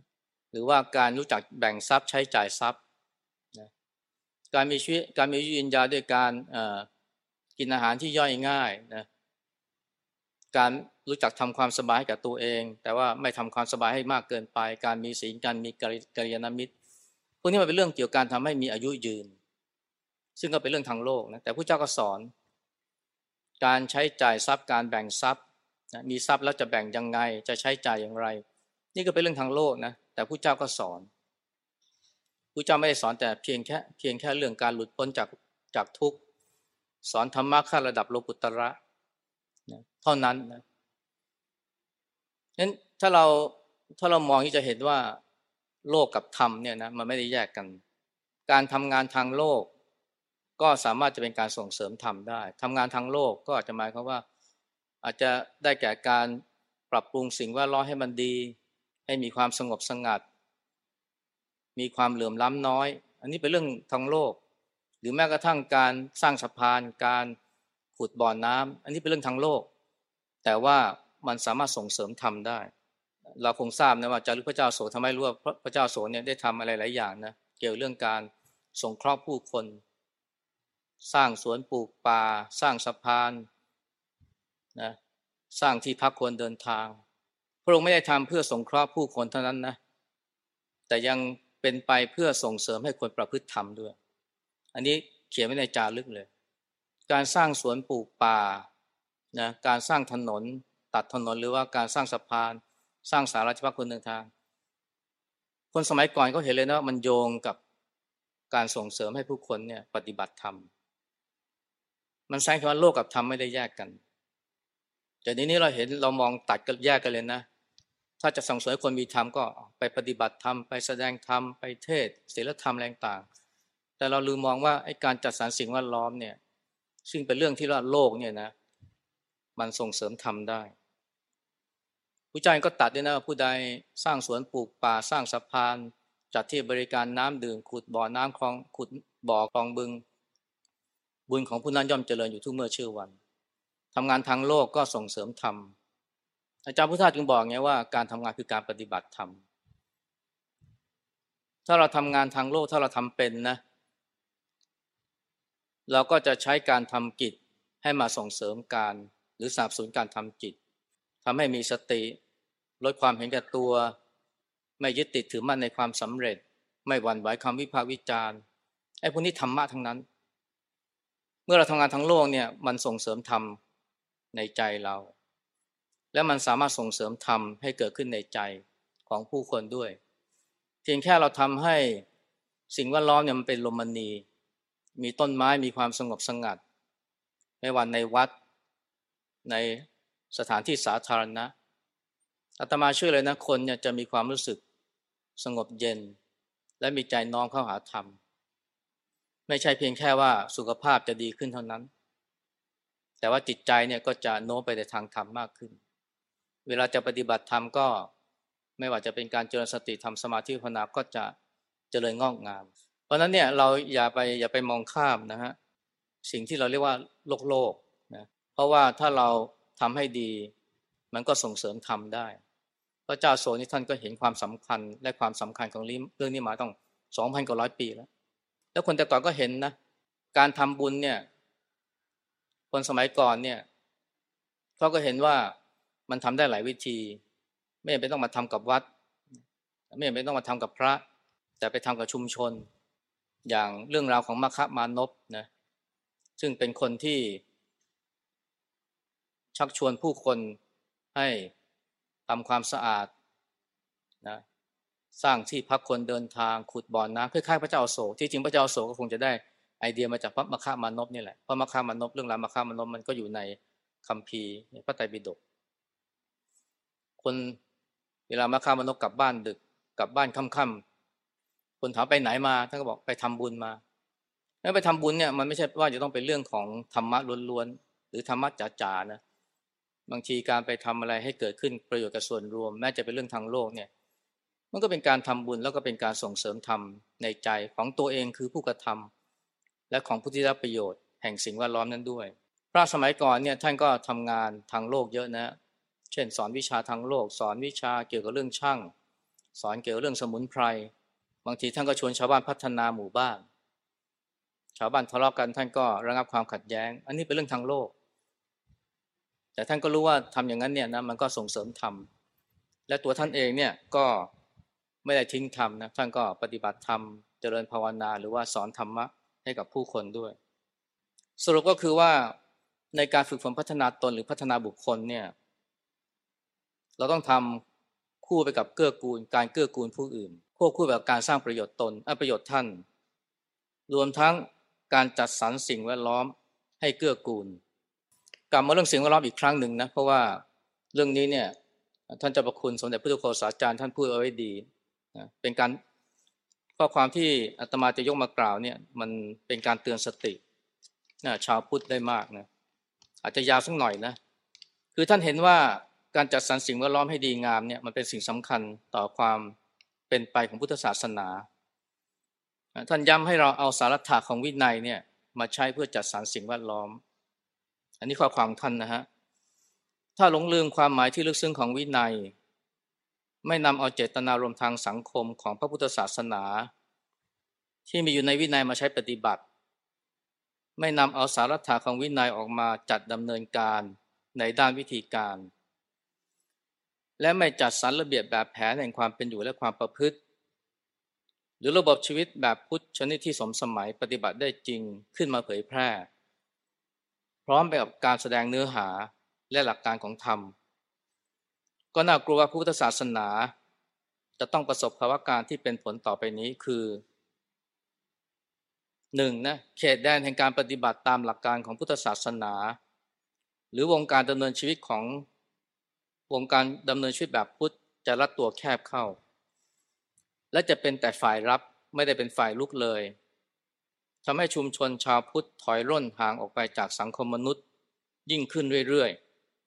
หรือว่าการรู้จักแบ่งทรัพย์ใช้จ่ายทรัพย์นะการมีชีวิตการมีอายุยืนยาวด้วยการ กินอาหารที่ย่อยง่ายนะการรู้จักทำความสบายให้กับตัวเอง แต่ว่าไม่ทำความสบายให้มากเกินไป การมีศีลการมีกัลยาณมิตรพวกนี้มันเป็นเรื่องเกี่ยวกับการทำให้มีอายุยืน ซึ่งก็เป็นเรื่องทางโลกนะแต่ผู้เจ้าก็สอน การใช้จ่ายทรัพย์การแบ่งทรัพย์นะมีทรัพย์แล้วจะแบ่งยังไงจะใช้จ่ายอย่างไร นี่ก็เป็นเรื่องทางโลกนะแต่ผู้เจ้าก็สอนผู้เจ้าไม่ได้สอนแต่เพียงแค่เพียงแค่เรื่องการหลุดพ้นจากจากทุกข์ สอนธรรมะขั้นระดับโลกุตระนะเท่านั้นนะนั้นถ้าเราถ้าเรามองที่จะเห็นว่าโลกกับธรรมเนี่ยนะมันไม่ได้แยกกัน การทำงานทางโลก ก็สามารถจะเป็นการส่งเสริมธรรมได้ทำงานทางโลกก็อาจจะหมายความว่า อาจจะได้แก่การปรับปรุงสิ่งแวดล้อมให้มันดี ให้มีความสงบสงัด มีความเหลื่อมล้ำน้อย อันนี้เป็นเรื่องทางโลก หรือแม้กระทั่งการสร้างสะพาน การขุดบ่อน้ำอันนี้เป็นเรื่องทางโลก แต่ว่ามันสามารถส่งเสริมธรรมได้ เราคงทราบนะว่าจารึกพระเจ้าโสทำให้รู้ว่าพระเจ้าโสเนี่ยได้ทำอะไรหลายอย่างนะเกี่ยวเรื่องการสงเคราะห์ผู้คน สร้างสวนปลูกป่า สร้างสะพานนะสร้างที่พักคนเดินทาง พระองค์ไม่ได้ทำเพื่อสงเคราะห์ผู้คนเท่านั้นนะแต่ยังเป็นไปเพื่อส่งเสริมให้คนประพฤติธรรมด้วย อันนี้เขียนไว้ในจารึกเลย การสร้างสวนปลูกป่านะการสร้างถนนตัดถนนหรือว่าการสร้างสะพาน สร้างสาราธิพักคนเดินทาง คนสมัยก่อนก็เห็นเลยนะมันโยงกับการส่งเสริมให้ผู้คนเนี่ยปฏิบัติธรรม มันแสดงว่าโลกกับธรรมไม่ได้แยกกันแต่ทีนี้เราเห็นเรามองตัดกันแยกกันเลยนะ ถ้าจะส่งเสริมคนมีธรรมก็ไปปฏิบัติธรรมไปแสดงธรรมไปเทศศีลธรรมแรงต่าง แต่เราลืมมองว่าไอ้การจัดสรรสิ่งแวดล้อมเนี่ย ซึ่งเป็นเรื่องที่ว่าโลกเนี่ยนะ มันส่งเสริมธรรมได้ผู้ใจก็ตัดด้วยนะผู้ใดสร้างสวนปลูกป่าสร้างสะพาน จัดที่บริการน้ำดื่มขุดบ่อน้ำคลองขุดบ่อคลองบึง บุญของผู้นั้นย่อมเจริญอยู่ทุกเมื่อชื่อวันทำงานทางโลกก็ส่งเสริมธรรมอาจารย์พุทธาจึงบอกไงว่าการทำงานคือการปฏิบัติธรรมถ้าเราทำงานทางโลกถ้าเราทำเป็นนะ เราก็จะใช้การทำกิจให้มาส่งเสริมการ หรือสนับสนุนการทำจิตทำให้มีสติลดความเห็นแก่ตัว ไม่ยึดติดถือมั่นในความสำเร็จ ไม่หวั่นไหวคำวิพากษ์วิจารณ์ไอ้พวกนี้ธรรมะทั้งนั้น เมื่อเราทำงานทั้งโลกเนี่ยมันส่งเสริมธรรมในใจเรา และมันสามารถส่งเสริมธรรมให้เกิดขึ้นในใจของผู้คนด้วย เพียงแค่เราทำให้สิ่งแวดล้อมเนี่ยมันเป็นลมณี มีต้นไม้มีความสงบสงัด ไม่ว่าในวัดในสถานที่สาธารณะอาตมาเชื่อเลยนะคนเนี่ยจะมีความรู้สึกสงบเย็น และมีใจน้อมเข้าหาธรรม ไม่ใช่เพียงแค่ว่าสุขภาพจะดีขึ้นเท่านั้น แต่ว่าจิตใจเนี่ยก็จะโน้มไปในทางธรรมมากขึ้น เวลาจะปฏิบัติธรรมก็ไม่ว่าจะเป็นการเจริญสติทำสมาธิภาวนาก็จะเจริญงอกงาม เพราะนั้นเนี่ยเราอย่าไปอย่าไปมองข้ามนะฮะสิ่งที่เราเรียกว่าโลกโลกนะเพราะว่าถ้าเราทำให้ดี มันก็ส่งเสริมทำได้ พระเจ้าโซนี่ท่านก็เห็นความสำคัญและความสำคัญของเรื่องนี้มาต้องสองพันกว่าร้อยปีแล้ว แล้วคนแต่ก่อนก็เห็นนะการทำบุญเนี่ยคนสมัยก่อนเนี่ยเขาก็เห็นว่ามันทำได้หลายวิธี ไม่จำเป็นต้องมาทำกับวัด ไม่จำเป็นต้องมาทำกับพระ แต่ไปทำกับชุมชน อย่างเรื่องราวของมัคคะมานพนะซึ่งเป็นคนที่ ชักชวนผู้คนให้ทำความสะอาดนะสร้างที่พักคนเดินทางขุดบ่อนน้ำคล้ายพระเจ้าโศกที่จริงพระเจ้าโศกก็คงจะได้ไอเดียมาจากพระมคามานพนี่แหละเพราะมคามานพเรื่องราวมคามานพมันก็อยู่ในคัมภีร์พระไตรปิฎกคนเวลามคามานพกลับบ้านดึกกลับบ้านค่ำๆ คนถามไปไหนมาท่านก็บอกไปทำบุญมา แล้วไปทำบุญเนี่ยมันไม่ใช่ว่าจะต้องเป็นเรื่องของธรรมะล้วนๆหรือธรรมะจ๋าๆนะบางทีการไปทำอะไรให้เกิดขึ้นประโยชน์กับส่วนรวม แม้จะเป็นเรื่องทางโลกเนี่ย มันก็เป็นการทำบุญแล้วก็เป็นการส่งเสริมธรรมในใจของตัวเองคือผู้กระทำและของผู้ที่รับประโยชน์แห่งสิ่งแวดล้อมนั้นด้วย พระสมัยก่อนเนี่ยท่านก็ทำงานทางโลกเยอะนะ เช่น สอนวิชาทางโลก สอนวิชาเกี่ยวกับเรื่องช่าง สอนเกี่ยวกับเรื่องสมุนไพร บางทีท่านก็ชวนชาวบ้านพัฒนาหมู่บ้าน ชาวบ้านทะเลาะกันท่านก็ระงับความขัดแย้ง อันนี้เป็นเรื่องทางโลก แต่ท่านก็รู้ว่าทำอย่างนั้นเนี่ยนะมันก็ส่งเสริมธรรมและตัวท่านเองเนี่ยก็ไม่ได้ทิ้งธรรมนะท่านก็ปฏิบัติธรรมเจริญภาวนาหรือว่าสอนธรรมะให้กับผู้คนด้วย สรุปก็คือว่าในการฝึกฝนพัฒนาตนหรือพัฒนาบุคคลเนี่ยเราต้องทำคู่ไปกับเกื้อกูล การเกื้อกูลผู้อื่น ควบคู่แบบการสร้างประโยชน์ตนประโยชน์ท่าน รวมทั้งการจัดสรรสิ่งแวดล้อมให้เกื้อกูล กลับมาเรื่องสิ่งแวดล้อมอีกครั้งหนึ่งนะเพราะว่าเรื่องนี้เนี่ยท่านเจ้าประคุณสมเด็จพระทุโฆษาจารย์ท่านพูดเอาไว้ดีนะเป็นการข้อความที่อาตมาจะยกมากล่าวเนี่ยมันเป็นการเตือนสตินะชาวพุทธได้มากนะอาจจะยาวสักหน่อยนะคือท่านเห็นว่าการจัดสรรสิ่งแวดล้อมให้ดีงามเนี่ยมันเป็นสิ่งสำคัญต่อความ เป็นไปของพุทธศาสนา ท่านย้ำให้เราเอาสาระถาของวินัยเนี่ยมาใช้เพื่อจัดสรรสิ่งแวดล้อม อันนี้ข้อความท่านนะฮะ ถ้าหลงลืมความหมายที่ลึกซึ้งของวินัย ไม่นำเอาเจตนารมทางสังคมของพระพุทธศาสนา ที่มีอยู่ในวินัยมาใช้ปฏิบัติ ไม่นำเอาสาระถาของวินัยออกมาจัดดำเนินการในด้านวิธีการ และไม่จัดสรรระเบียบแบบแผนแห่งความเป็นอยู่และความประพฤติ หรือระบบชีวิตแบบพุทธชนิดที่สมสมัยปฏิบัติได้จริงขึ้นมาเผยแพร่ พร้อมไปกับการแสดงเนื้อหาและหลักการของธรรม ก็น่ากลัวว่าพุทธศาสนา จะต้องประสบภาวะการที่เป็นผลต่อไปนี้คือหนึ่งนะเขตแดนแห่งการปฏิบัติตามหลักการของพุทธศาสนา หรือวงการดำเนินชีวิตของ วงการดำเนินชีวิตแบบพุทธจะรัดตัวแคบเข้า และจะเป็นแต่ฝ่ายรับไม่ได้เป็นฝ่ายลุกเลยทำให้ชุมชนชาวพุทธถอยร่นห่างออกไปจากสังคมมนุษย์ ยิ่งขึ้นเรื่อย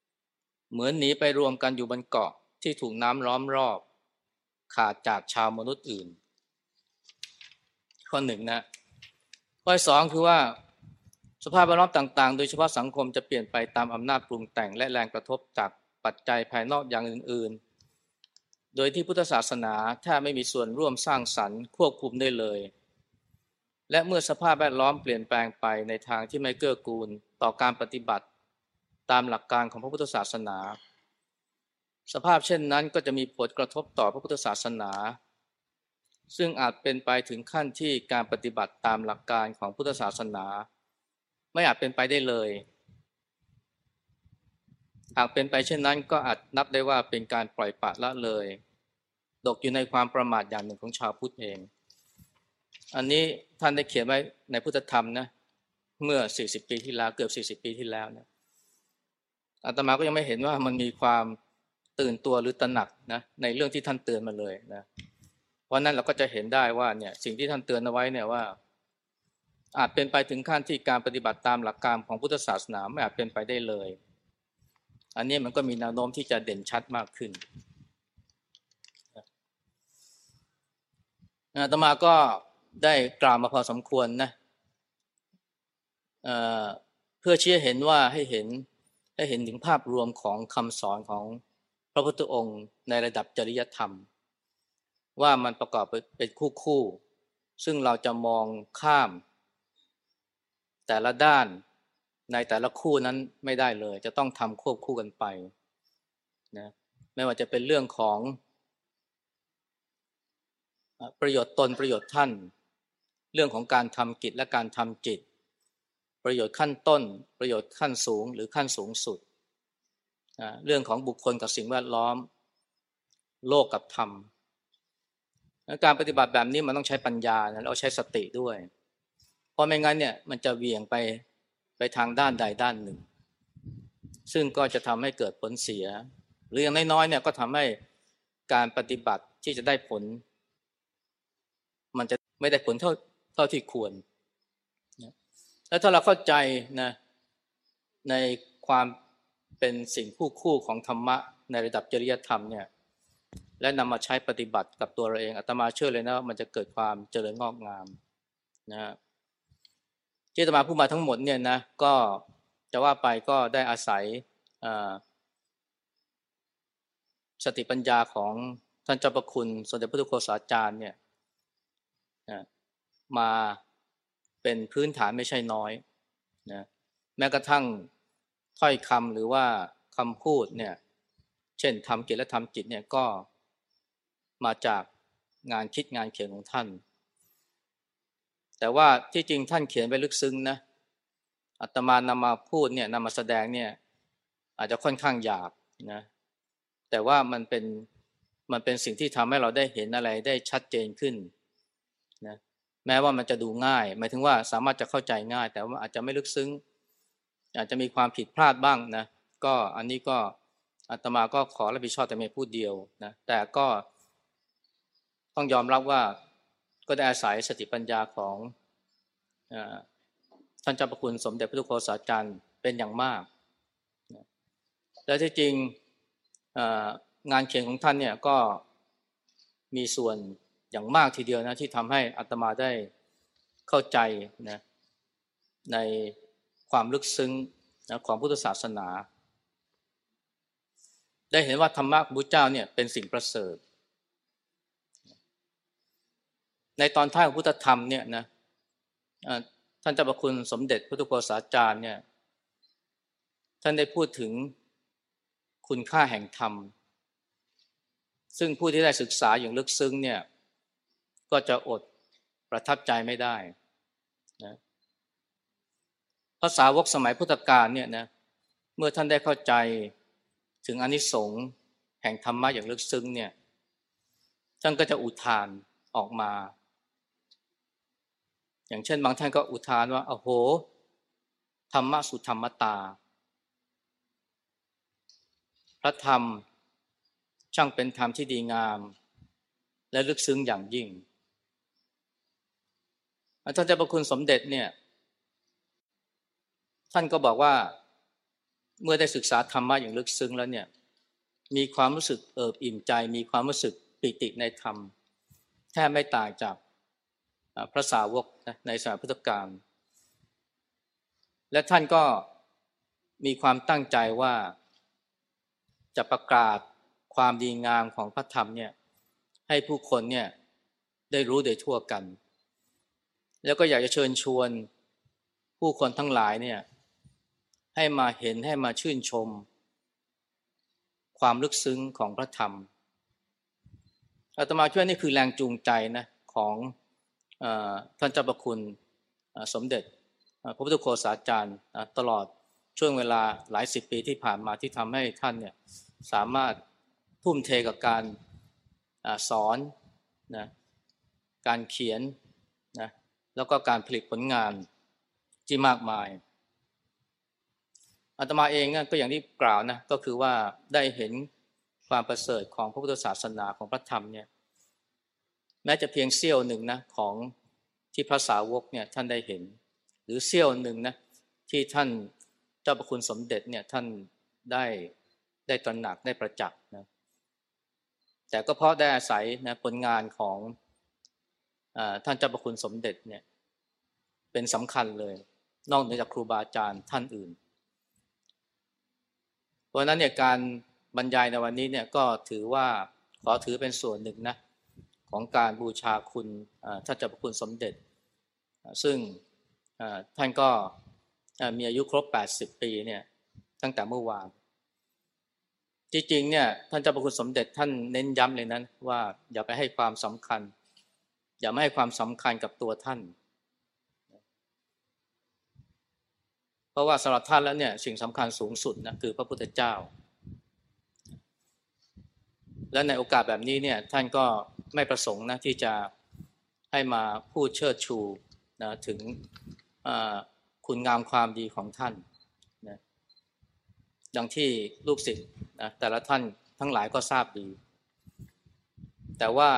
ๆ เหมือนหนีไปรวมกันอยู่บนเกาะที่ถูกน้ำล้อมรอบ ขาดจากชาวมนุษย์อื่น ข้อหนึ่งนะ ข้อสองคือว่าสภาพแวดล้อมต่างๆ โดยเฉพาะสังคมจะเปลี่ยนไปตามอำนาจปรุงแต่งและแรงกระทบจาก ปัจจัยภายนอกอย่างอื่น ๆ โดยที่พุทธศาสนาแทบไม่มีส่วนร่วมสร้างสรรค์ควบคุมได้เลย และเมื่อสภาพแวดล้อมเปลี่ยนแปลงไปในทางที่ไม่เกื้อกูลต่อการปฏิบัติ ตามหลักการของพระพุทธศาสนา สภาพเช่นนั้นก็จะมีผลกระทบต่อพระพุทธศาสนา ซึ่งอาจเป็นไปถึงขั้นที่การปฏิบัติตามหลักการของพุทธศาสนา ไม่อาจเป็นไปได้เลย หากเป็นไปเช่นนั้นก็อาจนับได้ว่าเป็นการปล่อยปละละเลยตกอยู่ในความประมาทอย่างหนึ่งของชาวพุทธเอง อันนี้ท่านได้เขียนไว้ในพุทธธรรมนะเมื่อ 40 ปีที่แล้วเกือบ 40 ปีที่แล้วนะอาตมาก็ยังไม่เห็นว่ามันมีความตื่นตัวหรือตระหนักนะในเรื่องที่ท่านเตือนมาเลยนะเพราะนั้นเราก็จะเห็นได้ว่าเนี่ยสิ่งที่ท่านเตือนเอาไว้เนี่ยว่า อาจเป็นไปถึงขั้นที่การปฏิบัติตามหลักการของพุทธศาสนาไม่อาจเป็นไปได้เลย อันนี้มันก็มีแนวโน้มที่จะเด่นชัดมากขึ้นอาตมาก็ได้กล่าวมาพอสมควรนะเเพื่อเชี้เห็นว่าให้เห็นให้เห็นถึงภาพรวมของคำสอนของพระพุทธองค์ในระดับจริยธรรม ว่ามันประกอบเป็นคู่คู่ ซึ่งเราจะมองข้าม แต่ละด้าน ในแต่ละคู่นั้นไม่ได้เลย จะต้องทำควบคู่กันไปนะไม่ว่าจะเป็นเรื่องของประโยชน์ตนประโยชน์ท่าน เรื่องของการทำกิจและการทำจิต ประโยชน์ขั้นต้น ประโยชน์ขั้นสูงหรือขั้นสูงสุด เรื่องของบุคคลกับสิ่งแวดล้อม โลกกับธรรมการปฏิบัติแบบนี้มันต้องใช้ปัญญาแล้วใช้สติด้วย เพราะไม่งั้นเนี่ยมันจะเวียงไป ไปทางด้านใดด้านหนึ่ง ซึ่งก็จะทำให้เกิดผลเสีย หรืออย่างน้อยๆเนี่ยก็ทำให้การปฏิบัติที่จะได้ผล มันจะไม่ได้ผลเท่าเท่าที่ควรแล้วถ้าเราเข้าใจนะในความเป็นสิ่งคู่คู่ของธรรมะในระดับจริยธรรมเนี่ยและนำมาใช้ปฏิบัติกับตัวเราเองอาตมาเชื่อเลยนะว่ามันจะเกิดความเจริญงอกงามนะ ที่ตมาพูดมาทั้งหมดเนี่ยนะก็จะว่าไปก็ได้อาศัยสติปัญญาของท่านเจ้าประคุณสมเด็จพระทุโฆษาจารย์เนี่ยมาเป็นพื้นฐานไม่ใช่น้อยนะแม้กระทั่งถ้อยคำหรือว่าคำพูดเนี่ยเช่นทำกิจและทำจิตเนี่ยก็มาจากงานคิดงานเขียนของท่าน แต่ว่าที่จริงท่านเขียนไว้ลึกซึ้งนะอาตมานำมาพูดเนี่ยนำมาแสดงเนี่ยอาจจะค่อนข้างหยาบนะแต่ว่ามันเป็นมันเป็นสิ่งที่ทำให้เราได้เห็นอะไรได้ชัดเจนขึ้นนะแม้ว่ามันจะดูง่าย หมายถึงว่าสามารถจะเข้าใจง่าย แต่ว่าอาจจะไม่ลึกซึ้ง อาจจะมีความผิดพลาดบ้างนะก็อันนี้ก็อาตมาก็ขอรับผิดชอบแต่ไม่พูดเดียวนะแต่ก็ต้องยอมรับว่า ก็ได้อาศัยสติปัญญาของท่านเจ้าประคุณสมเด็จพระทุกโฆษาจารย์เป็นอย่างมาก และที่จริงงานเขียนของท่านเนี่ยก็มีส่วนอย่างมากทีเดียวนะที่ทำให้อัตมาได้เข้าใจนะในความลึกซึ้งนะของพุทธศาสนา ได้เห็นว่าธรรมะของพระเจ้าเนี่ยเป็นสิ่งประเสริฐ ในตอนท้ายของพุทธธรรมเนี่ยนะท่านเจ้าประคุณสมเด็จพระทุโกษาจารย์เนี่ยท่านได้พูดถึงคุณค่าแห่งธรรม ซึ่งผู้ที่ได้ศึกษาอย่างลึกซึ้งเนี่ยก็จะอดประทับใจไม่ได้นะภาษาวกสมัยพุทธกาลเนี่ยนะเมื่อท่านได้เข้าใจถึงอนิสงส์แห่งธรรมะอย่างลึกซึ้งเนี่ยท่านก็จะอุทานออกมา อย่างเช่น บางท่านก็อุทานว่าโอ้โหธรรมะสุธรรมตา พระธรรมช่างเป็นธรรมที่ดีงาม และลึกซึ้งอย่างยิ่งท่านเจ้าประคุณสมเด็จเนี่ย ท่านก็บอกว่าเมื่อได้ศึกษาธรรมะอย่างลึกซึ้งแล้วเนี่ย มีความรู้สึกเอิบอิ่มใจ มีความรู้สึกปิติในธรรมแทบไม่ต่างจาก พระสาวกในสมัยพุทธกาลและท่านก็มีความตั้งใจว่าจะประกาศความดีงามของพระธรรมเนี่ยให้ผู้คนเนี่ยได้รู้โดยทั่วกัน แล้วก็อยากจะเชิญชวนผู้คนทั้งหลายเนี่ยให้มาเห็นให้มาชื่นชม ความลึกซึ้งของพระธรรมอาตมาช่วยนี่คือแรงจูงใจนะของ ท่านเจ้าประคุณสมเด็จพระพุทธโฆษาจารย์ตลอดช่วงเวลาหลายสิบปีที่ผ่านมาที่ทำให้ท่านเนี่ยสามารถทุ่มเทกับการอสอนนะการเขียนนะแล้วก็การผลิตผลงานที่มากมายอาตมาเองก็อย่างที่กล่าวนะก็คือว่าได้เห็นความประเสริฐของพระพุทธศาสนาของพระธรรมเนี่ย แม้จะเพียงเสี้ยวหนึ่งนะของที่พระสาวกเนี่ยท่านได้เห็น หรือเสี้ยวหนึ่งนะที่ท่านเจ้าประคุณสมเด็จเนี่ยท่านได้ได้ตระหนักได้ประจักษ์นะแต่ก็เพราะได้อาศัยนะผลงานของอท่านเจ้าประคุณสมเด็จเนี่ยเป็นสำคัญเลย นอกเหนือจากครูบาอาจารย์ท่านอื่น เพราะนั้นเนี่ยการบรรยายในวันนี้เนี่ยก็ถือว่าขอถือเป็นส่วนหนึ่งนะ ของการบูชาคุณท่านเจ้าประคุณสมเด็จ ซึ่งท่านก็มีอายุครบ 80 ปีเนี่ยตั้งแต่เมื่อวานจริงๆเนี่ยท่านเจ้าประคุณสมเด็จท่านเน้นย้ำเลยนั้นว่าอย่าไปให้ความสำคัญ อย่าไม่ให้ความสำคัญกับตัวท่าน เพราะว่าสำหรับท่านแล้วเนี่ยสิ่งสำคัญสูงสุดนะคือพระพุทธเจ้า และในโอกาสแบบนี้เนี่ยท่านก็ ไม่ประสงค์นะที่จะให้มาพูดเชิดชูนะถึงคุณงามความดีของท่านนะดังที่ลูกศิษย์นะแต่ละท่านทั้งหลายก็ทราบดี แต่ว่า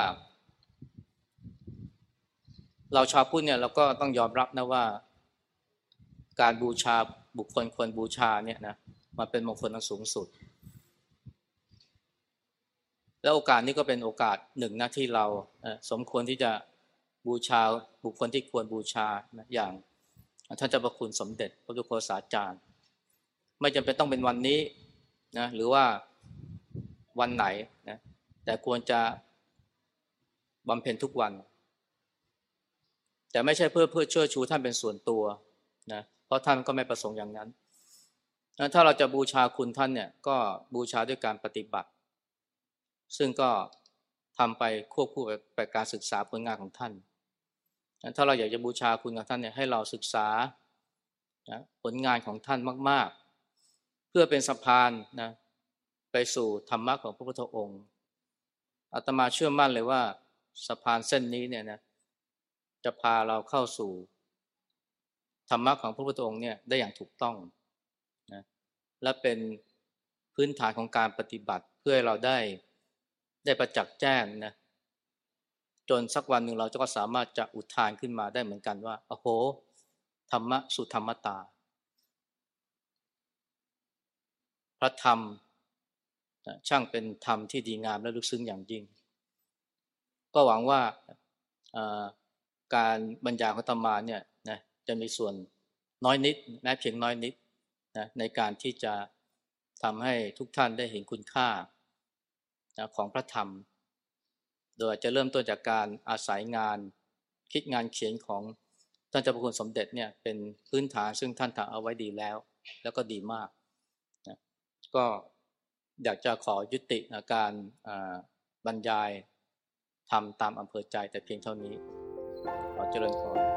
เราชาวพุทธเนี่ยเราก็ต้องยอมรับนะว่า การบูชาบุคคลควรบูชาเนี่ยนะมันเป็นมงคลอันสูงสุด แล้วโอกาสนี้ก็เป็นโอกาสหนึ่งนะที่เราสมควรที่จะบูชาบุคคลที่ควรบูชานะอย่างท่านเจ้าประคุณสมเด็จพระพุทธโฆษาจารย์ ไม่จำเป็นต้องเป็นวันนี้นะหรือว่าวันไหนนะแต่ควรจะบำเพ็ญทุกวัน แต่ไม่ใช่เพื่อเพื่อเชื่อชูท่านเป็นส่วนตัวนะเพราะท่านก็ไม่ประสงค์อย่างนั้น ถ้าเราจะบูชาคุณท่านเนี่ยก็บูชาด้วยการปฏิบัติ ซึ่งก็ทำไปควบคู่ไปการศึกษาผลงานของท่าน ถ้าเราอยากจะบูชาคุณกับท่านเนี่ยให้เราศึกษานะผลงานของท่านมาก ๆ เพื่อเป็นสะพานนะไปสู่ธรรมะของพระพุทธองค์อาตมาเชื่อมั่นเลยว่าสะพานเส้นนี้เนี่ยนะจะพาเราเข้าสู่ธรรมะของพระพุทธองค์เนี่ยได้อย่างถูกต้องนะและเป็นพื้นฐานของการปฏิบัติเพื่อให้เราได้ ได้ประจักษ์แจ้งนะจนสักวันหนึ่งเราจะก็สามารถจะอุทานขึ้นมาได้เหมือนกันว่าโอ้โหธรรมะสุธรรมตา พระธรรมช่างเป็นธรรมที่ดีงามและลึกซึ้งอย่างยิ่ง ก็หวังว่าการบรรยายของธรรมาเนี่ยนะจะมีส่วนน้อยนิดแม้เพียงน้อยนิดนะในการที่จะทำให้ทุกท่านได้เห็นคุณค่า นะของพระธรรม โดยจะเริ่มต้นจากการอาศัยงานคิดงานเขียนของท่านเจ้าพระคุณสมเด็จเนี่ยเป็นพื้นฐานซึ่งท่านทำเอาไว้ดีแล้ว แล้วก็ดีมากนะก็อยากจะขอยุติการบรรยายทำตามอำเภอใจแต่เพียงเท่านี้ขอเจริญพร